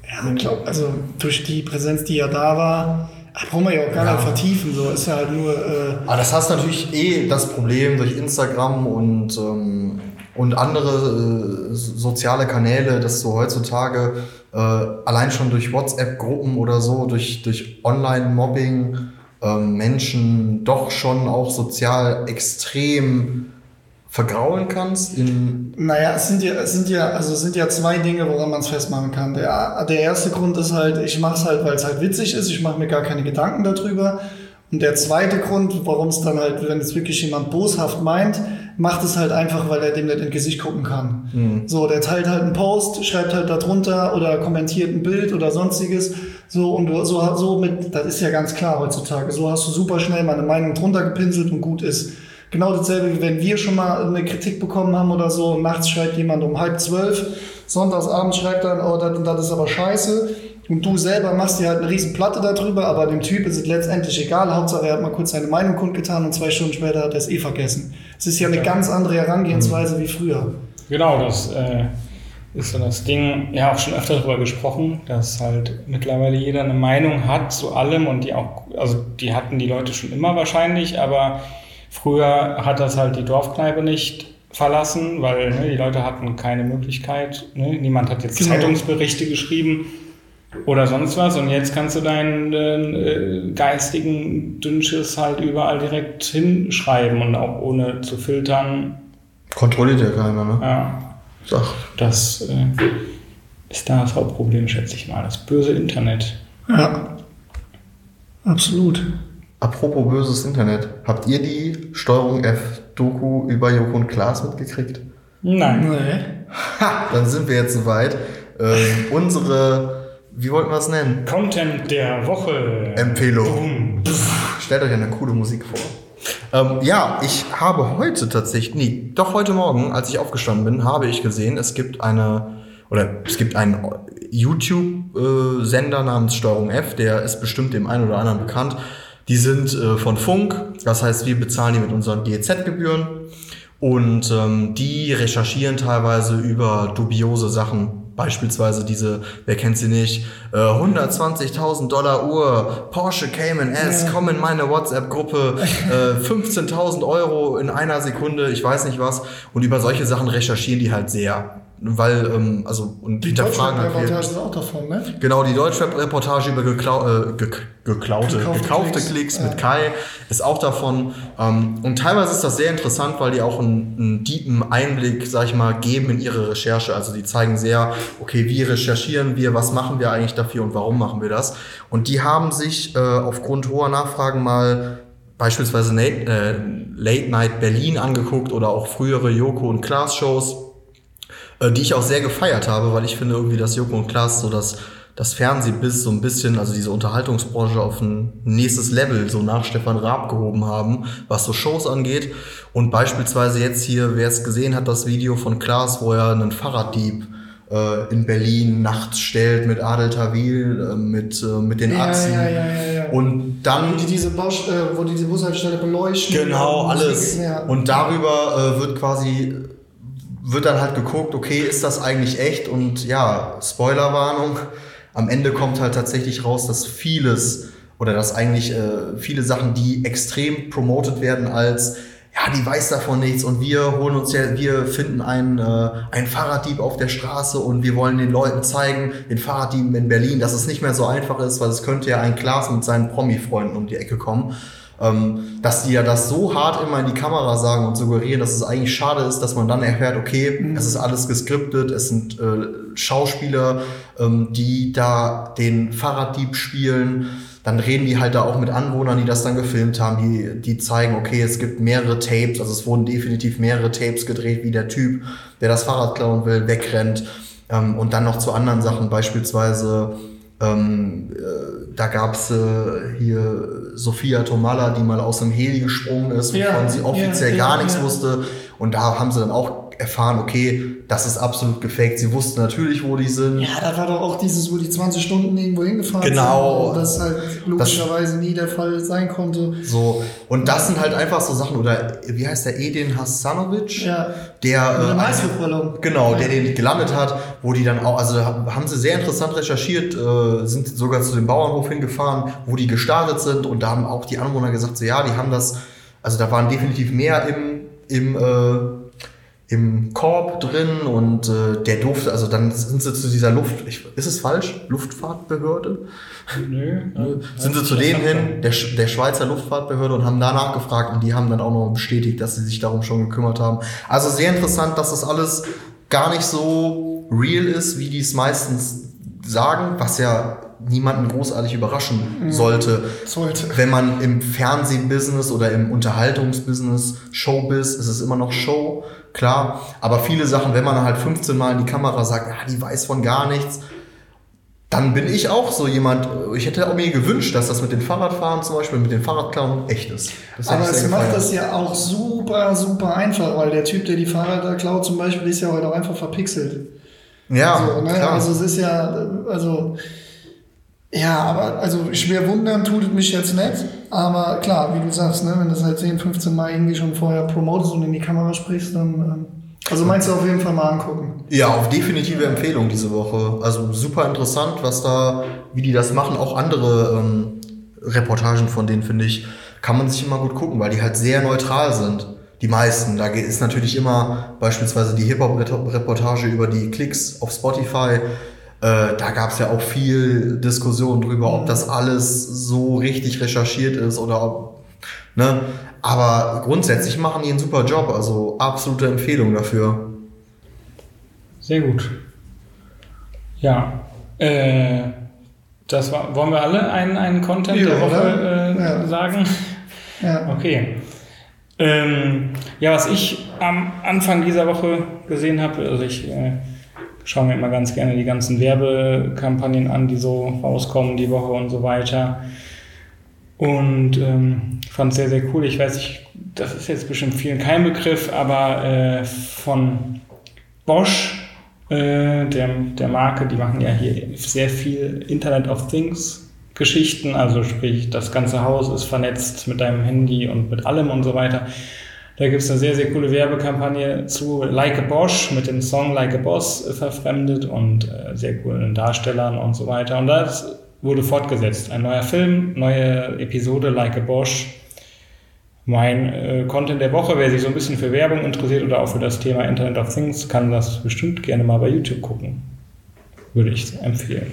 Ja, ich glaube, also durch die Präsenz, die ja da war, ach, brauchen wir ja auch gar Ja. nicht vertiefen, so ist ja halt nur, äh, Aber das hast natürlich eh das Problem durch Instagram und, ähm, und andere äh, soziale Kanäle, dass du heutzutage äh, allein schon durch WhatsApp-Gruppen oder so, durch, durch Online-Mobbing ähm, Menschen doch schon auch sozial extrem vergraulen kannst. In, Naja, es sind ja, es sind ja, also sind ja zwei Dinge, woran man es festmachen kann. Der, der erste Grund ist halt, ich mache es halt, weil es halt witzig ist, ich mache mir gar keine Gedanken darüber. Und der zweite Grund, warum es dann halt, wenn es wirklich jemand boshaft meint, macht es halt einfach, weil er dem nicht ins Gesicht gucken kann. So, der teilt halt einen Post, schreibt halt darunter oder kommentiert ein Bild oder sonstiges. So, und du, so, so mit, das ist ja ganz klar heutzutage. So hast du super schnell mal eine Meinung drunter gepinselt und gut ist. Genau dasselbe, wie wenn wir schon mal eine Kritik bekommen haben oder so, nachts schreibt jemand um halb zwölf, sonntagsabends schreibt dann, oh, das, das ist aber scheiße. Und du selber machst dir halt eine riesen Platte darüber, aber dem Typ ist es letztendlich egal. Hauptsache, er hat mal kurz seine Meinung kundgetan und zwei Stunden später hat er es eh vergessen. Es ist ja eine ganz andere Herangehensweise wie früher. Genau, das äh, ist so das Ding, ja auch schon öfter darüber gesprochen, dass halt mittlerweile jeder eine Meinung hat zu allem und die auch, also die hatten die Leute schon immer wahrscheinlich, aber früher hat das halt die Dorfkneipe nicht verlassen, weil ne, die Leute hatten keine Möglichkeit. Ne? Niemand hat jetzt Genau. Zeitungsberichte geschrieben oder sonst was. Und jetzt kannst du deinen äh, geistigen Dünnschiss halt überall direkt hinschreiben und auch ohne zu filtern. Kontrolliert ja keiner, ne? Ja, Sag. das äh, ist da das Hauptproblem, schätze ich mal. Das böse Internet. Ja. Absolut. Apropos böses Internet. Habt ihr die Steuerung F-Doku über Joko und Klaas mitgekriegt? Nein. Nee. Ha! Dann sind wir jetzt soweit. Ähm, unsere, wie wollten wir es nennen? Content der Woche. Empfehlung. Stellt euch eine coole Musik vor. Ähm, ja, ich habe heute tatsächlich, nee, doch heute Morgen, als ich aufgestanden bin, habe ich gesehen, es gibt eine, oder es gibt einen YouTube-Sender namens Steuerung F, der ist bestimmt dem einen oder anderen bekannt. Die sind äh, von Funk, das heißt, wir bezahlen die mit unseren GEZ-Gebühren und ähm, die recherchieren teilweise über dubiose Sachen. Beispielsweise diese, wer kennt sie nicht, äh, 120.000 Dollar Uhr, Porsche Cayman S, komm in meine WhatsApp-Gruppe, äh, [laughs] 15.000 Euro in einer Sekunde, ich weiß nicht was. Und über solche Sachen recherchieren die halt sehr. Weil, ähm, also, und hinterfragen halt viel. Reportage ist auch davon, ne? Genau, die Deutschrap-Reportage über geklau äh, ge geklaute, Gekaufte gekaufte Klicks. Klicks, Ja. mit Kai ist auch davon. Ähm, und teilweise ist das sehr interessant, weil die auch einen, einen tiefen Einblick, sag ich mal, geben in ihre Recherche. Also die zeigen sehr, okay, wie recherchieren wir, was machen wir eigentlich dafür und warum machen wir das. Und die haben sich äh, aufgrund hoher Nachfragen mal beispielsweise Late, äh, Late Night Berlin angeguckt oder auch frühere Joko und Klaas Shows äh, die ich auch sehr gefeiert habe, weil ich finde irgendwie, dass Joko und Klaas so das, das Fernsehbiss so ein bisschen, also diese Unterhaltungsbranche auf ein nächstes Level, so nach Stefan Raab gehoben haben, was so Shows angeht. Und beispielsweise jetzt hier, wer es gesehen hat, das Video von Klaas, wo er einen Fahrraddieb äh, in Berlin nachts stellt mit Adel Tawil, äh, mit, mit den Ja, Achsen. ja, ja, ja, ja. Und dann Wo die diese Bausch, äh, wo die diese Bushaltestelle beleuchten. Genau, alles. Und darüber äh, wird quasi, wird dann halt geguckt, okay, ist das eigentlich echt? Und ja, Spoilerwarnung, am Ende kommt halt tatsächlich raus, dass vieles oder dass eigentlich äh, viele Sachen, die extrem promoted werden als ja, die weiß davon nichts und wir holen uns ja, wir finden einen, äh, einen Fahrraddieb auf der Straße und wir wollen den Leuten zeigen, den Fahrraddieben in Berlin, dass es nicht mehr so einfach ist, weil es könnte ja ein Klaas mit seinen Promi-Freunden um die Ecke kommen. Ähm, dass die ja das so hart immer in die Kamera sagen und suggerieren, dass es eigentlich schade ist, dass man dann erfährt, okay, es ist alles geskriptet, es sind äh, Schauspieler, ähm, die da den Fahrraddieb spielen. Dann reden die halt da auch mit Anwohnern, die das dann gefilmt haben, die, die zeigen, okay, es gibt mehrere Tapes, also es wurden definitiv mehrere Tapes gedreht, wie der Typ, der das Fahrrad klauen will, wegrennt. Ähm, und dann noch zu anderen Sachen, beispielsweise ähm, äh, da gab's äh, hier Sophia Tomala, die mal aus dem Heli gesprungen ist, Ja, wovon sie offiziell ja, gar ja, nichts ja. wusste. Und da haben sie dann auch erfahren, okay, das ist absolut gefaked. Sie wussten natürlich, wo die sind. Ja, da war doch auch dieses, wo die 20 Stunden irgendwo hingefahren Genau. sind. Und das halt logischerweise nie der Fall sein konnte. So, und das sind halt einfach so Sachen, oder wie heißt der Edin Hasanovic? Ja. Der, äh, Heißluftballon. Genau, Ja. der den gelandet hat, wo die dann auch, also da haben sie sehr interessant recherchiert, äh, sind sogar zu dem Bauernhof hingefahren, wo die gestartet sind und da haben auch die Anwohner gesagt, so ja, die haben das, also da waren definitiv mehr im, im, äh, im Korb drin und äh, der durfte, also dann sind sie zu dieser Luft, ich, ist es falsch? Luftfahrtbehörde? Nö. [laughs] sind sie zu denen hin, der, der Schweizer Luftfahrtbehörde und haben danach gefragt und die haben dann auch noch bestätigt, dass sie sich darum schon gekümmert haben. Also sehr interessant, dass das alles gar nicht so real ist, wie die es meistens sagen, was ja niemanden großartig überraschen sollte. Sollte. Wenn man im Fernsehbusiness oder im Unterhaltungsbusiness, Showbiz, ist es immer noch Show, klar. Aber viele Sachen, wenn man halt 15 Mal in die Kamera sagt, ah, die weiß von gar nichts, dann bin ich auch so jemand, ich hätte auch mir gewünscht, dass das mit den Fahrradfahren zum Beispiel, mit den Fahrradklauen echt ist. Das Aber es macht das ja auch super, super einfach, weil der Typ, der die Fahrräder klaut zum Beispiel, ist ja heute auch einfach verpixelt. Ja, so, ne? klar. Also es ist ja, also Ja, aber also schwer wundern tut es mich jetzt nicht. Aber klar, wie du sagst, ne, wenn du seit 10, 15 Mal irgendwie schon vorher promotest und in die Kamera sprichst, dann. Ähm, also meinst du auf jeden Fall mal angucken. Ja, auf definitive Empfehlung diese Woche. Also super interessant, was da, wie die das machen. Auch andere ähm, Reportagen von denen, finde ich, kann man sich immer gut gucken, weil die halt sehr neutral sind. Die meisten. Da ist natürlich immer beispielsweise die Hip-Hop-Reportage über die Klicks auf Spotify. Äh, da gab es ja auch viel Diskussion drüber, ob das alles so richtig recherchiert ist oder ob. Ne? Aber grundsätzlich machen die einen super Job. Also absolute Empfehlung dafür. Sehr gut. Ja. Äh, das war, wollen wir alle einen, einen Content Ja, der Woche äh, Ja. sagen? Ja. Okay. Ähm, ja, was ich am Anfang dieser Woche gesehen habe, also ich äh, schaue mir immer ganz gerne die ganzen Werbekampagnen an, die so rauskommen die Woche und so weiter. Und ähm, fand es sehr, sehr cool. Ich weiß nicht, das ist jetzt bestimmt vielen kein Begriff, aber äh, von Bosch, äh, der, der Marke, die machen ja hier sehr viel Internet of Things Geschichten, also sprich, das ganze Haus ist vernetzt mit deinem Handy und mit allem und so weiter. Da gibt es eine sehr, sehr coole Werbekampagne zu Like a Bosch mit dem Song Like a Boss äh, verfremdet und äh, sehr coolen Darstellern und so weiter. Und das wurde fortgesetzt. Ein neuer Film, neue Episode Like a Bosch. Mein äh, Content der Woche, wer sich so ein bisschen für Werbung interessiert oder auch für das Thema Internet of Things, kann das bestimmt gerne mal bei YouTube gucken. Würde ich empfehlen.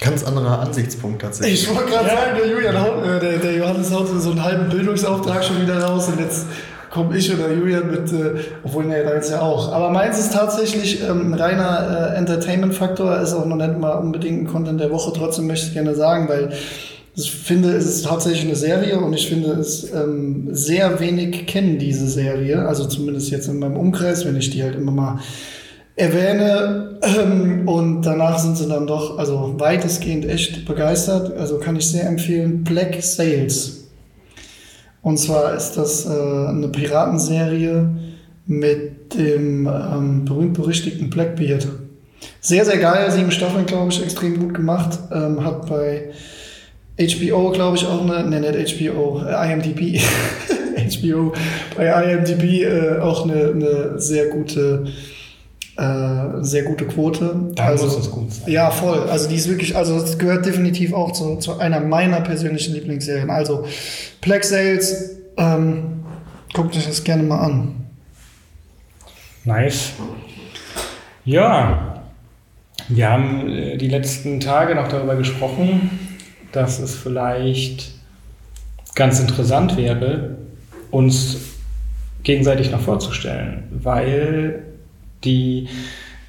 Ganz anderer Ansichtspunkt tatsächlich. Ich wollte gerade Ja. sagen, der, Julian haut, äh, der, der Johannes haut so einen halben Bildungsauftrag schon wieder raus und jetzt komme ich oder Julian mit, äh, obwohl ne, da jetzt ja auch. Aber meins ist tatsächlich ähm, ein reiner äh, Entertainment-Faktor, ist auch noch nicht mal unbedingt ein Content der Woche, trotzdem möchte ich gerne sagen, weil ich finde, es ist tatsächlich eine Serie und ich finde, es ähm, sehr wenig kennen diese Serie, also zumindest jetzt in meinem Umkreis, wenn ich die halt immer mal erwähne ähm, und danach sind sie dann doch, also weitestgehend echt begeistert. Also kann ich sehr empfehlen, Black Sails. Und zwar ist das äh, eine Piratenserie mit dem ähm, berühmt-berüchtigten Blackbeard. Sehr, sehr geil, sieben Staffeln, glaube ich, extrem gut gemacht. Ähm, hat bei HBO, glaube ich, auch eine, ne, nicht HBO, äh, IMDb, HBO, [laughs] bei IMDb äh, auch eine, eine sehr gute, äh, sehr gute Quote. Da muss es gut sein. Ja, voll. Also die ist wirklich, also es gehört definitiv auch zu, zu einer meiner persönlichen Lieblingsserien. Also Black Sails, ähm, guckt euch das gerne mal an. Nice. Ja, wir haben äh, die letzten Tage noch darüber gesprochen, dass es vielleicht ganz interessant wäre, uns gegenseitig noch vorzustellen, weil die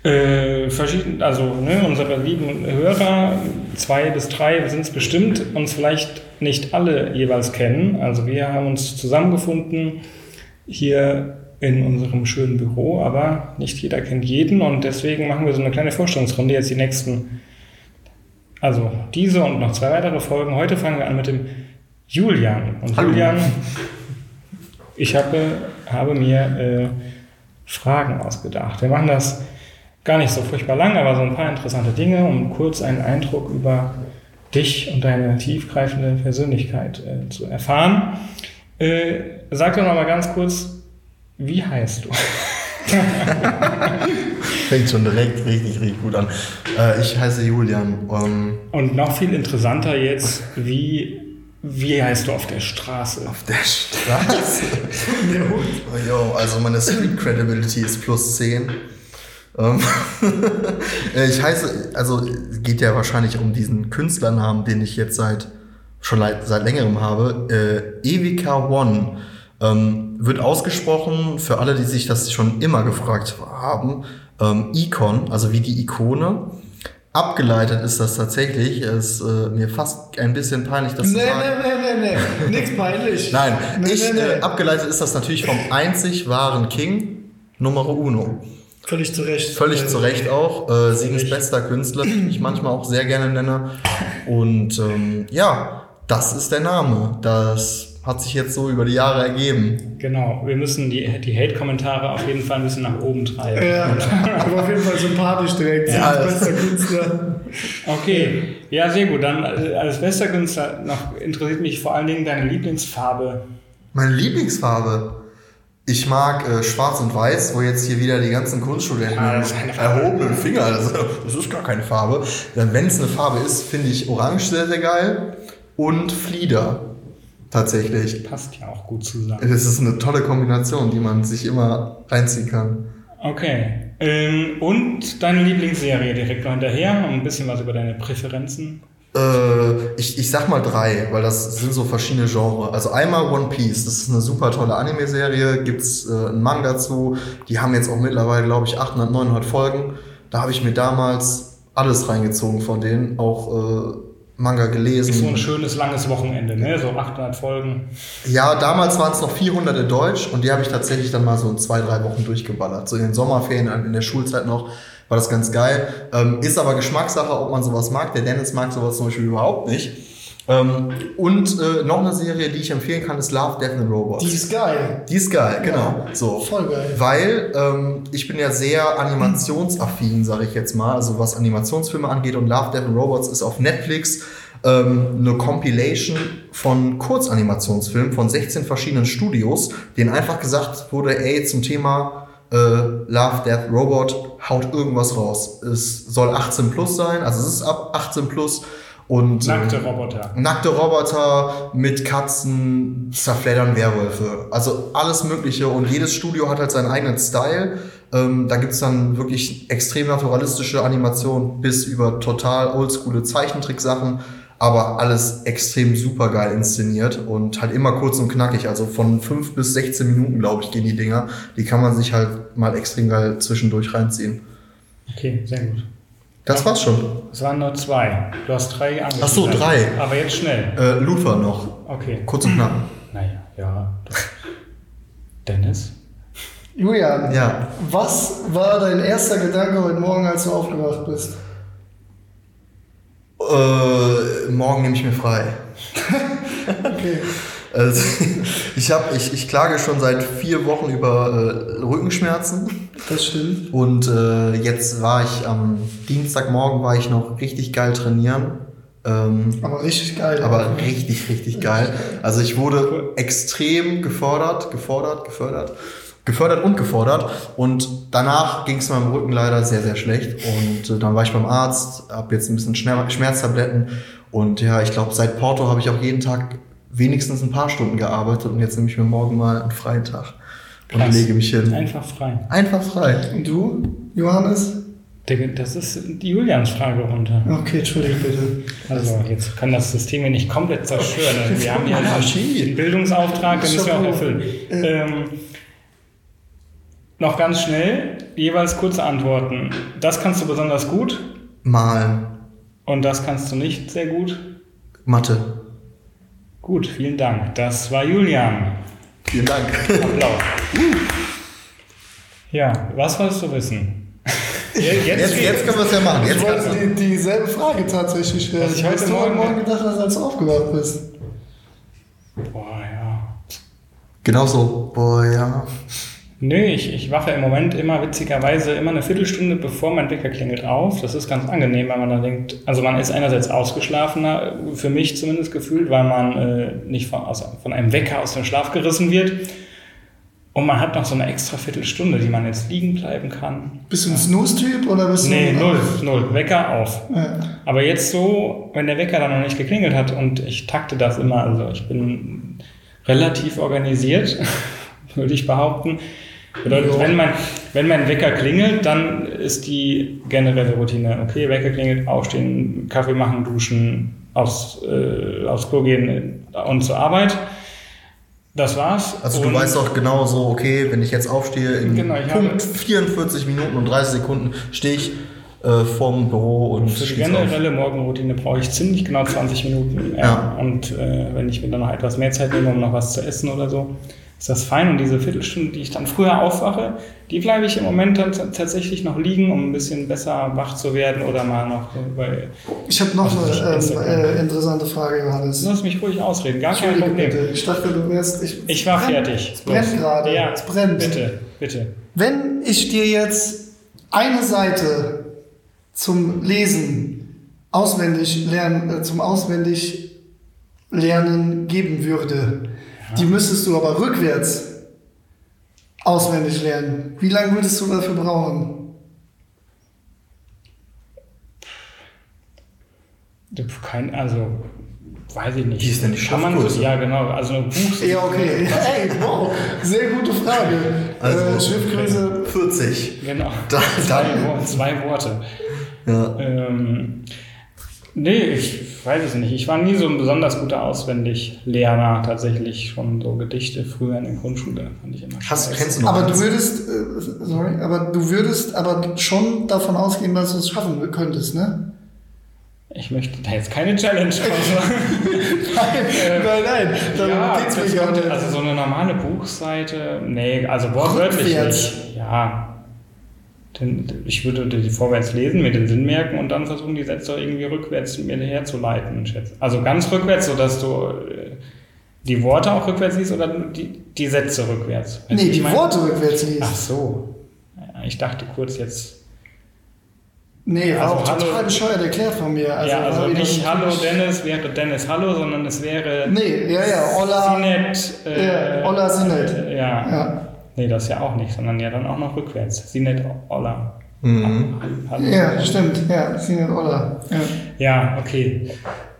äh, verschiedenen, also ne, unsere lieben Hörer, zwei bis drei sind es bestimmt, uns vielleicht nicht alle jeweils kennen. Also wir haben uns zusammengefunden hier in unserem schönen Büro, aber nicht jeder kennt jeden und deswegen machen wir so eine kleine Vorstellungsrunde jetzt die nächsten, also diese und noch zwei weitere Folgen. Heute fangen wir an mit dem Julian. Und Hallo. Julian, ich habe, habe mir äh, Fragen ausgedacht. Wir machen das gar nicht so furchtbar lang, aber so ein paar interessante Dinge, um kurz einen Eindruck über dich und deine tiefgreifende Persönlichkeit äh, zu erfahren. Äh, sag doch noch mal ganz kurz, wie heißt du? [laughs] Fängt schon direkt richtig, richtig gut an. Äh, ich heiße Julian. Ähm, Und noch viel interessanter jetzt, wie, wie heißt du auf der Straße? auf der Straße. Oh, [laughs] yo, also meine Street Credibility ist plus 10. Ähm, [laughs] äh, ich heiße, also es geht ja wahrscheinlich um diesen Künstlernamen, den ich jetzt seit schon seit, seit längerem habe. Äh, Evika One ähm, wird ausgesprochen für alle, die sich das schon immer gefragt haben. Ähm, Icon, also wie die Ikone. Abgeleitet ist das tatsächlich. Es ist äh, mir fast ein bisschen peinlich, das Nee, nee, nee, nee, [laughs] nee. Nix peinlich. Nein, Nee, ich, nee. Äh, abgeleitet ist das natürlich vom einzig wahren King, Nummer Uno. Völlig zu Recht. Völlig Äh, zu Recht auch. Äh, Siegens bester Künstler, den ich manchmal auch sehr gerne nenne. Und ähm, ja, das ist der Name. Das hat sich jetzt so über die Jahre ergeben. Genau, wir müssen die, die Hate-Kommentare auf jeden Fall ein bisschen nach oben treiben. Ja, [laughs] aber auf jeden Fall sympathisch direkt. Ja, das- bester Künstler. Okay, ja, sehr gut. Dann äh, als bester Künstler noch interessiert mich vor allen Dingen deine Lieblingsfarbe. Meine Lieblingsfarbe. Ich mag äh, Schwarz und Weiß, wo jetzt hier wieder die ganzen Kunststudenten Ah, erhobenen Finger, also, das ist gar keine Farbe. Dann, wenn es eine Farbe ist, finde ich Orange sehr, sehr geil und Flieder tatsächlich. Passt ja auch gut zusammen. Das ist eine tolle Kombination, die man sich immer reinziehen kann. Okay. Ähm, und deine Lieblingsserie direkt noch hinterher und ein bisschen was über deine Präferenzen. Äh, ich, ich sag mal drei, weil das sind so verschiedene Genres. Also einmal One Piece, das ist eine super tolle Anime-Serie, gibt's äh, einen Manga zu. Die haben jetzt auch mittlerweile, glaube ich, 800, 900 Folgen. Da habe ich mir damals alles reingezogen von denen, auch äh, Manga gelesen. Ist so ein schönes, langes Wochenende, ne? So 800 Folgen. Ja, damals waren es noch 400 in Deutsch und die habe ich tatsächlich dann mal so in zwei, drei Wochen durchgeballert. So in den Sommerferien, in der Schulzeit noch, war das ganz geil. Ähm, ist aber Geschmackssache, ob man sowas mag. Der Dennis mag sowas zum Beispiel überhaupt nicht. Ähm, und äh, noch eine Serie, die ich empfehlen kann, ist Love, Death and Robots. Die ist geil. Die ist geil, genau. So. Voll geil. Weil ähm, ich bin ja sehr animationsaffin, sage ich jetzt mal, also was Animationsfilme angeht. Und Love, Death and Robots ist auf Netflix ähm, eine Compilation von Kurzanimationsfilmen von 16 verschiedenen Studios, denen einfach gesagt wurde, ey, zum Thema äh, Love, Death, Robot, haut irgendwas raus. Es soll 18 plus sein, also es ist ab 18 plus. Und, Nackte ähm, Roboter. Nackte Roboter mit Katzen, zerfleddern Werwölfe. Also alles Mögliche und jedes Studio hat halt seinen eigenen Style. Ähm, da gibt's dann wirklich extrem naturalistische Animationen bis über total oldschoole Zeichentricksachen. Aber alles extrem super geil inszeniert und halt immer kurz und knackig. Also von 5 bis 16 Minuten, glaube ich, gehen die Dinger. Die kann man sich halt mal extrem geil zwischendurch reinziehen. Okay, sehr gut. Das war's schon. Es waren nur zwei. Du hast drei angeschrieben. Ach so, drei. Aber jetzt schnell. Äh, Luther noch. Okay. Kurz und knapp. Naja, ja. Dennis? Julian, Ja. was war dein erster Gedanke heute Morgen, als du aufgewacht bist? Äh, morgen nehme ich mir frei. [laughs] Okay. Also, [laughs] ich, hab, ich, ich klage schon seit vier Wochen über äh, Rückenschmerzen Das stimmt. und äh, jetzt war ich am Dienstagmorgen war ich noch richtig geil trainieren. Ähm, Aber richtig geil. aber richtig, richtig geil. Also ich wurde extrem gefordert, gefordert, gefördert, gefördert und gefordert. Und danach ging es meinem Rücken leider sehr, sehr schlecht. Und äh, dann war ich beim Arzt, habe jetzt ein bisschen Schmer Schmerztabletten. Und ja, ich glaube, seit Porto habe ich auch jeden Tag wenigstens ein paar Stunden gearbeitet. Und jetzt nehme ich mir morgen mal einen freien Tag und Krass. lege mich hin. Einfach frei. Einfach frei. Und du, Johannes? Das ist die Julians Frage runter. Okay, entschuldige bitte. Also, jetzt kann das System hier nicht komplett zerstören. Also, wir haben Anarchie. einen Bildungsauftrag, den müssen wir auch erfüllen. Ähm, noch ganz schnell, jeweils kurze Antworten. Das kannst du besonders gut Malen. und das kannst du nicht sehr gut. Mathe. Gut, vielen Dank. Das war Julian. Vielen Dank. Applaus. Ja, was wolltest du wissen? Jetzt, [laughs] Jetzt, jetzt können wir es ja machen. Ich Jetzt kannst wollte du. die, dieselbe Frage tatsächlich stellen. Was ich heute Was du heute Morgen- Morgen gedacht hast, als du aufgewacht bist. Boah, ja. Genau so. Boah, ja. Nö, ich, ich wache im Moment immer witzigerweise immer eine Viertelstunde bevor mein Wecker klingelt auf. Das ist ganz angenehm, weil man dann denkt, also man ist einerseits ausgeschlafener, für mich zumindest gefühlt, weil man äh, nicht von, aus, von einem Wecker aus dem Schlaf gerissen wird. Und man hat noch so eine extra Viertelstunde, die man jetzt liegen bleiben kann. Bist du ein Snooze-Typ oder bist Nee, du. null, null. Wecker auf. Ja. Aber jetzt so, wenn der Wecker dann noch nicht geklingelt hat und ich takte das immer, also ich bin relativ organisiert, würde ich behaupten. Bedeutet, Ja. wenn, mein, wenn mein Wecker klingelt, dann ist die generelle Routine, okay, Wecker klingelt, aufstehen, Kaffee machen, duschen, aufs, äh, aufs Klo gehen und zur Arbeit. Das war's. Also du Und- weißt doch genau so, okay, wenn ich jetzt aufstehe, in Genau, Punkt habe- 44 Minuten und 30 Sekunden stehe ich äh, vorm Büro und Für die schließe auf. generelle Morgenroutine brauche ich ziemlich genau 20 Minuten. Ja. Ja. Und äh, wenn ich mir dann noch etwas mehr Zeit nehme, um noch was zu essen oder so, ist das fein. Und diese Viertelstunde, die ich dann früher aufwache, die bleibe ich im Moment dann tatsächlich noch liegen, um ein bisschen besser wach zu werden oder mal noch. Weil, Ich habe noch eine ähm, äh, interessante Frage, Johannes. lass mich ruhig ausreden, gar kein Problem. bitte. Ich dachte, du wärst. Ich, Ich war brennt. fertig. Es brennt Los. gerade. Ja, Es brennt. Bitte, bitte. Wenn ich dir jetzt eine Seite zum Lesen auswendig lernen, äh, zum auswendig lernen geben würde. Die müsstest du aber rückwärts auswendig lernen. Wie lange würdest du dafür brauchen? Kein, also, weiß ich nicht. Wie ist denn die Kann man so, Schriftgröße? Ja, genau. Also ein Buch. Ja, okay. [laughs] Hey, wow. Sehr gute Frage. Also, äh, Schriftgröße. 40. Genau. Da- zwei, dann- zwei Worte. Ja. Ähm, nee, ich weiß es nicht. Ich war nie so ein besonders guter Auswendiglerner, tatsächlich. Schon so Gedichte früher in der Grundschule fand ich immer Hast, scheiße. kennst du noch Aber du eins? würdest, äh, sorry, aber du würdest aber schon davon ausgehen, dass du es schaffen könntest, ne? Ich möchte da jetzt keine Challenge [laughs] machen. nein, nein, darum ja, geht's mir nicht. also so eine normale Buchseite, nee, also wortwörtlich nicht. Ja. Den, ich würde die vorwärts lesen, mir den Sinn merken und dann versuchen, die Sätze irgendwie rückwärts mir herzuleiten. Also ganz rückwärts, sodass du äh, die Worte auch rückwärts liest oder die, die Sätze rückwärts. Weißt nee, die meine? Worte rückwärts liest. Ach so. Ja, Ich dachte kurz jetzt. Nee, war Also auch hallo- total bescheuert erklärt von mir. ja, also war wieder nicht Hallo Dennis wäre Dennis Hallo, sondern es wäre Nee, ja, ja, Olla. Sinet. Äh, Ja, Olla Sinet. äh, Ja. Ja. Nee, das ja auch nicht, sondern ja dann auch noch rückwärts. Sinet Olla. Mhm. Hallo. ja, stimmt. Ja, Sinet Olla. Ja. Ja, okay.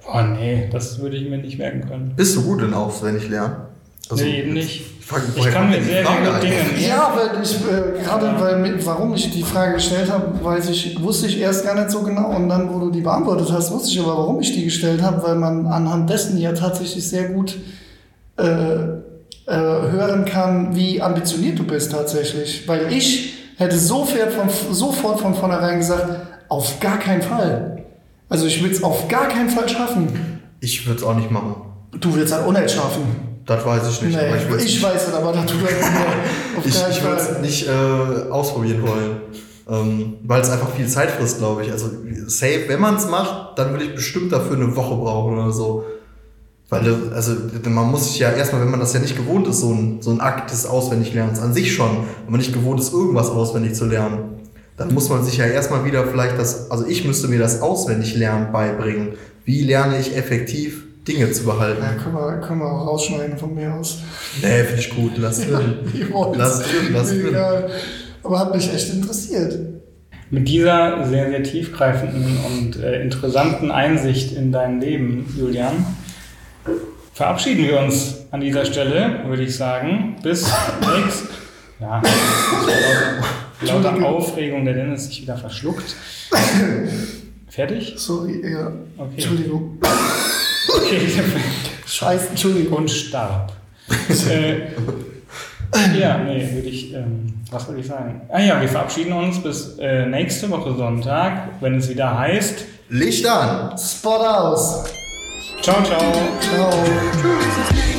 Boah, nee, das würde ich mir nicht merken können. Bist du gut in auswendig lernen? Also, nee, eben nicht. Ich woher kann mir sehr eigentlich? Dinge Ja, weil ich äh, gerade weil mit, warum ich die Frage gestellt habe, weiß ich wusste ich erst gar nicht so genau und dann wo du die beantwortet hast, wusste ich aber warum ich die gestellt habe, weil man anhand dessen ja tatsächlich sehr gut äh, äh, hören kann, wie ambitioniert du bist tatsächlich, weil ich hätte sofort von sofort von vornherein gesagt, auf gar keinen Fall. Also ich will es auf gar keinen Fall schaffen. Ich würde es auch nicht machen. Du willst halt unnett schaffen. Das weiß ich nicht. Nee, ich ich, nicht- weiß es, aber halt [laughs] auf ich, ich würde es nicht äh, ausprobieren wollen. Ähm, weil es einfach viel Zeit frisst, glaube ich. Also safe, wenn man es macht, dann würde ich bestimmt dafür eine Woche brauchen oder so. Weil, also man muss sich ja erstmal, wenn man das ja nicht gewohnt ist, so ein, so ein Akt des Auswendiglernens an sich schon, wenn man nicht gewohnt ist, irgendwas auswendig zu lernen, dann muss man sich ja erstmal wieder vielleicht das, also ich müsste mir das Auswendiglernen beibringen. Wie lerne ich effektiv Dinge zu behalten? Ja, können wir, können wir auch rausschneiden von mir aus. Nee, finde ich gut, lass drin. Ich wollte Lass drin, lass drin. Egal. Aber hat mich echt interessiert. Mit dieser sehr, sehr tiefgreifenden und äh, interessanten Einsicht in dein Leben, Julian, verabschieden wir uns an dieser Stelle, würde ich sagen. Bis nächst. Ja, lauter Aufregung, der Dennis sich wieder verschluckt. Fertig? Sorry, ja. Okay. Entschuldigung. Okay. Scheiße, Entschuldigung. Und starb. äh, ja, nee, würde ich, ähm, was würde ich sagen? Ah ja, wir verabschieden uns bis äh, nächste Woche Sonntag, wenn es wieder heißt. Licht an! Spot aus. Ciao, ciao. Ciao. Tschüss.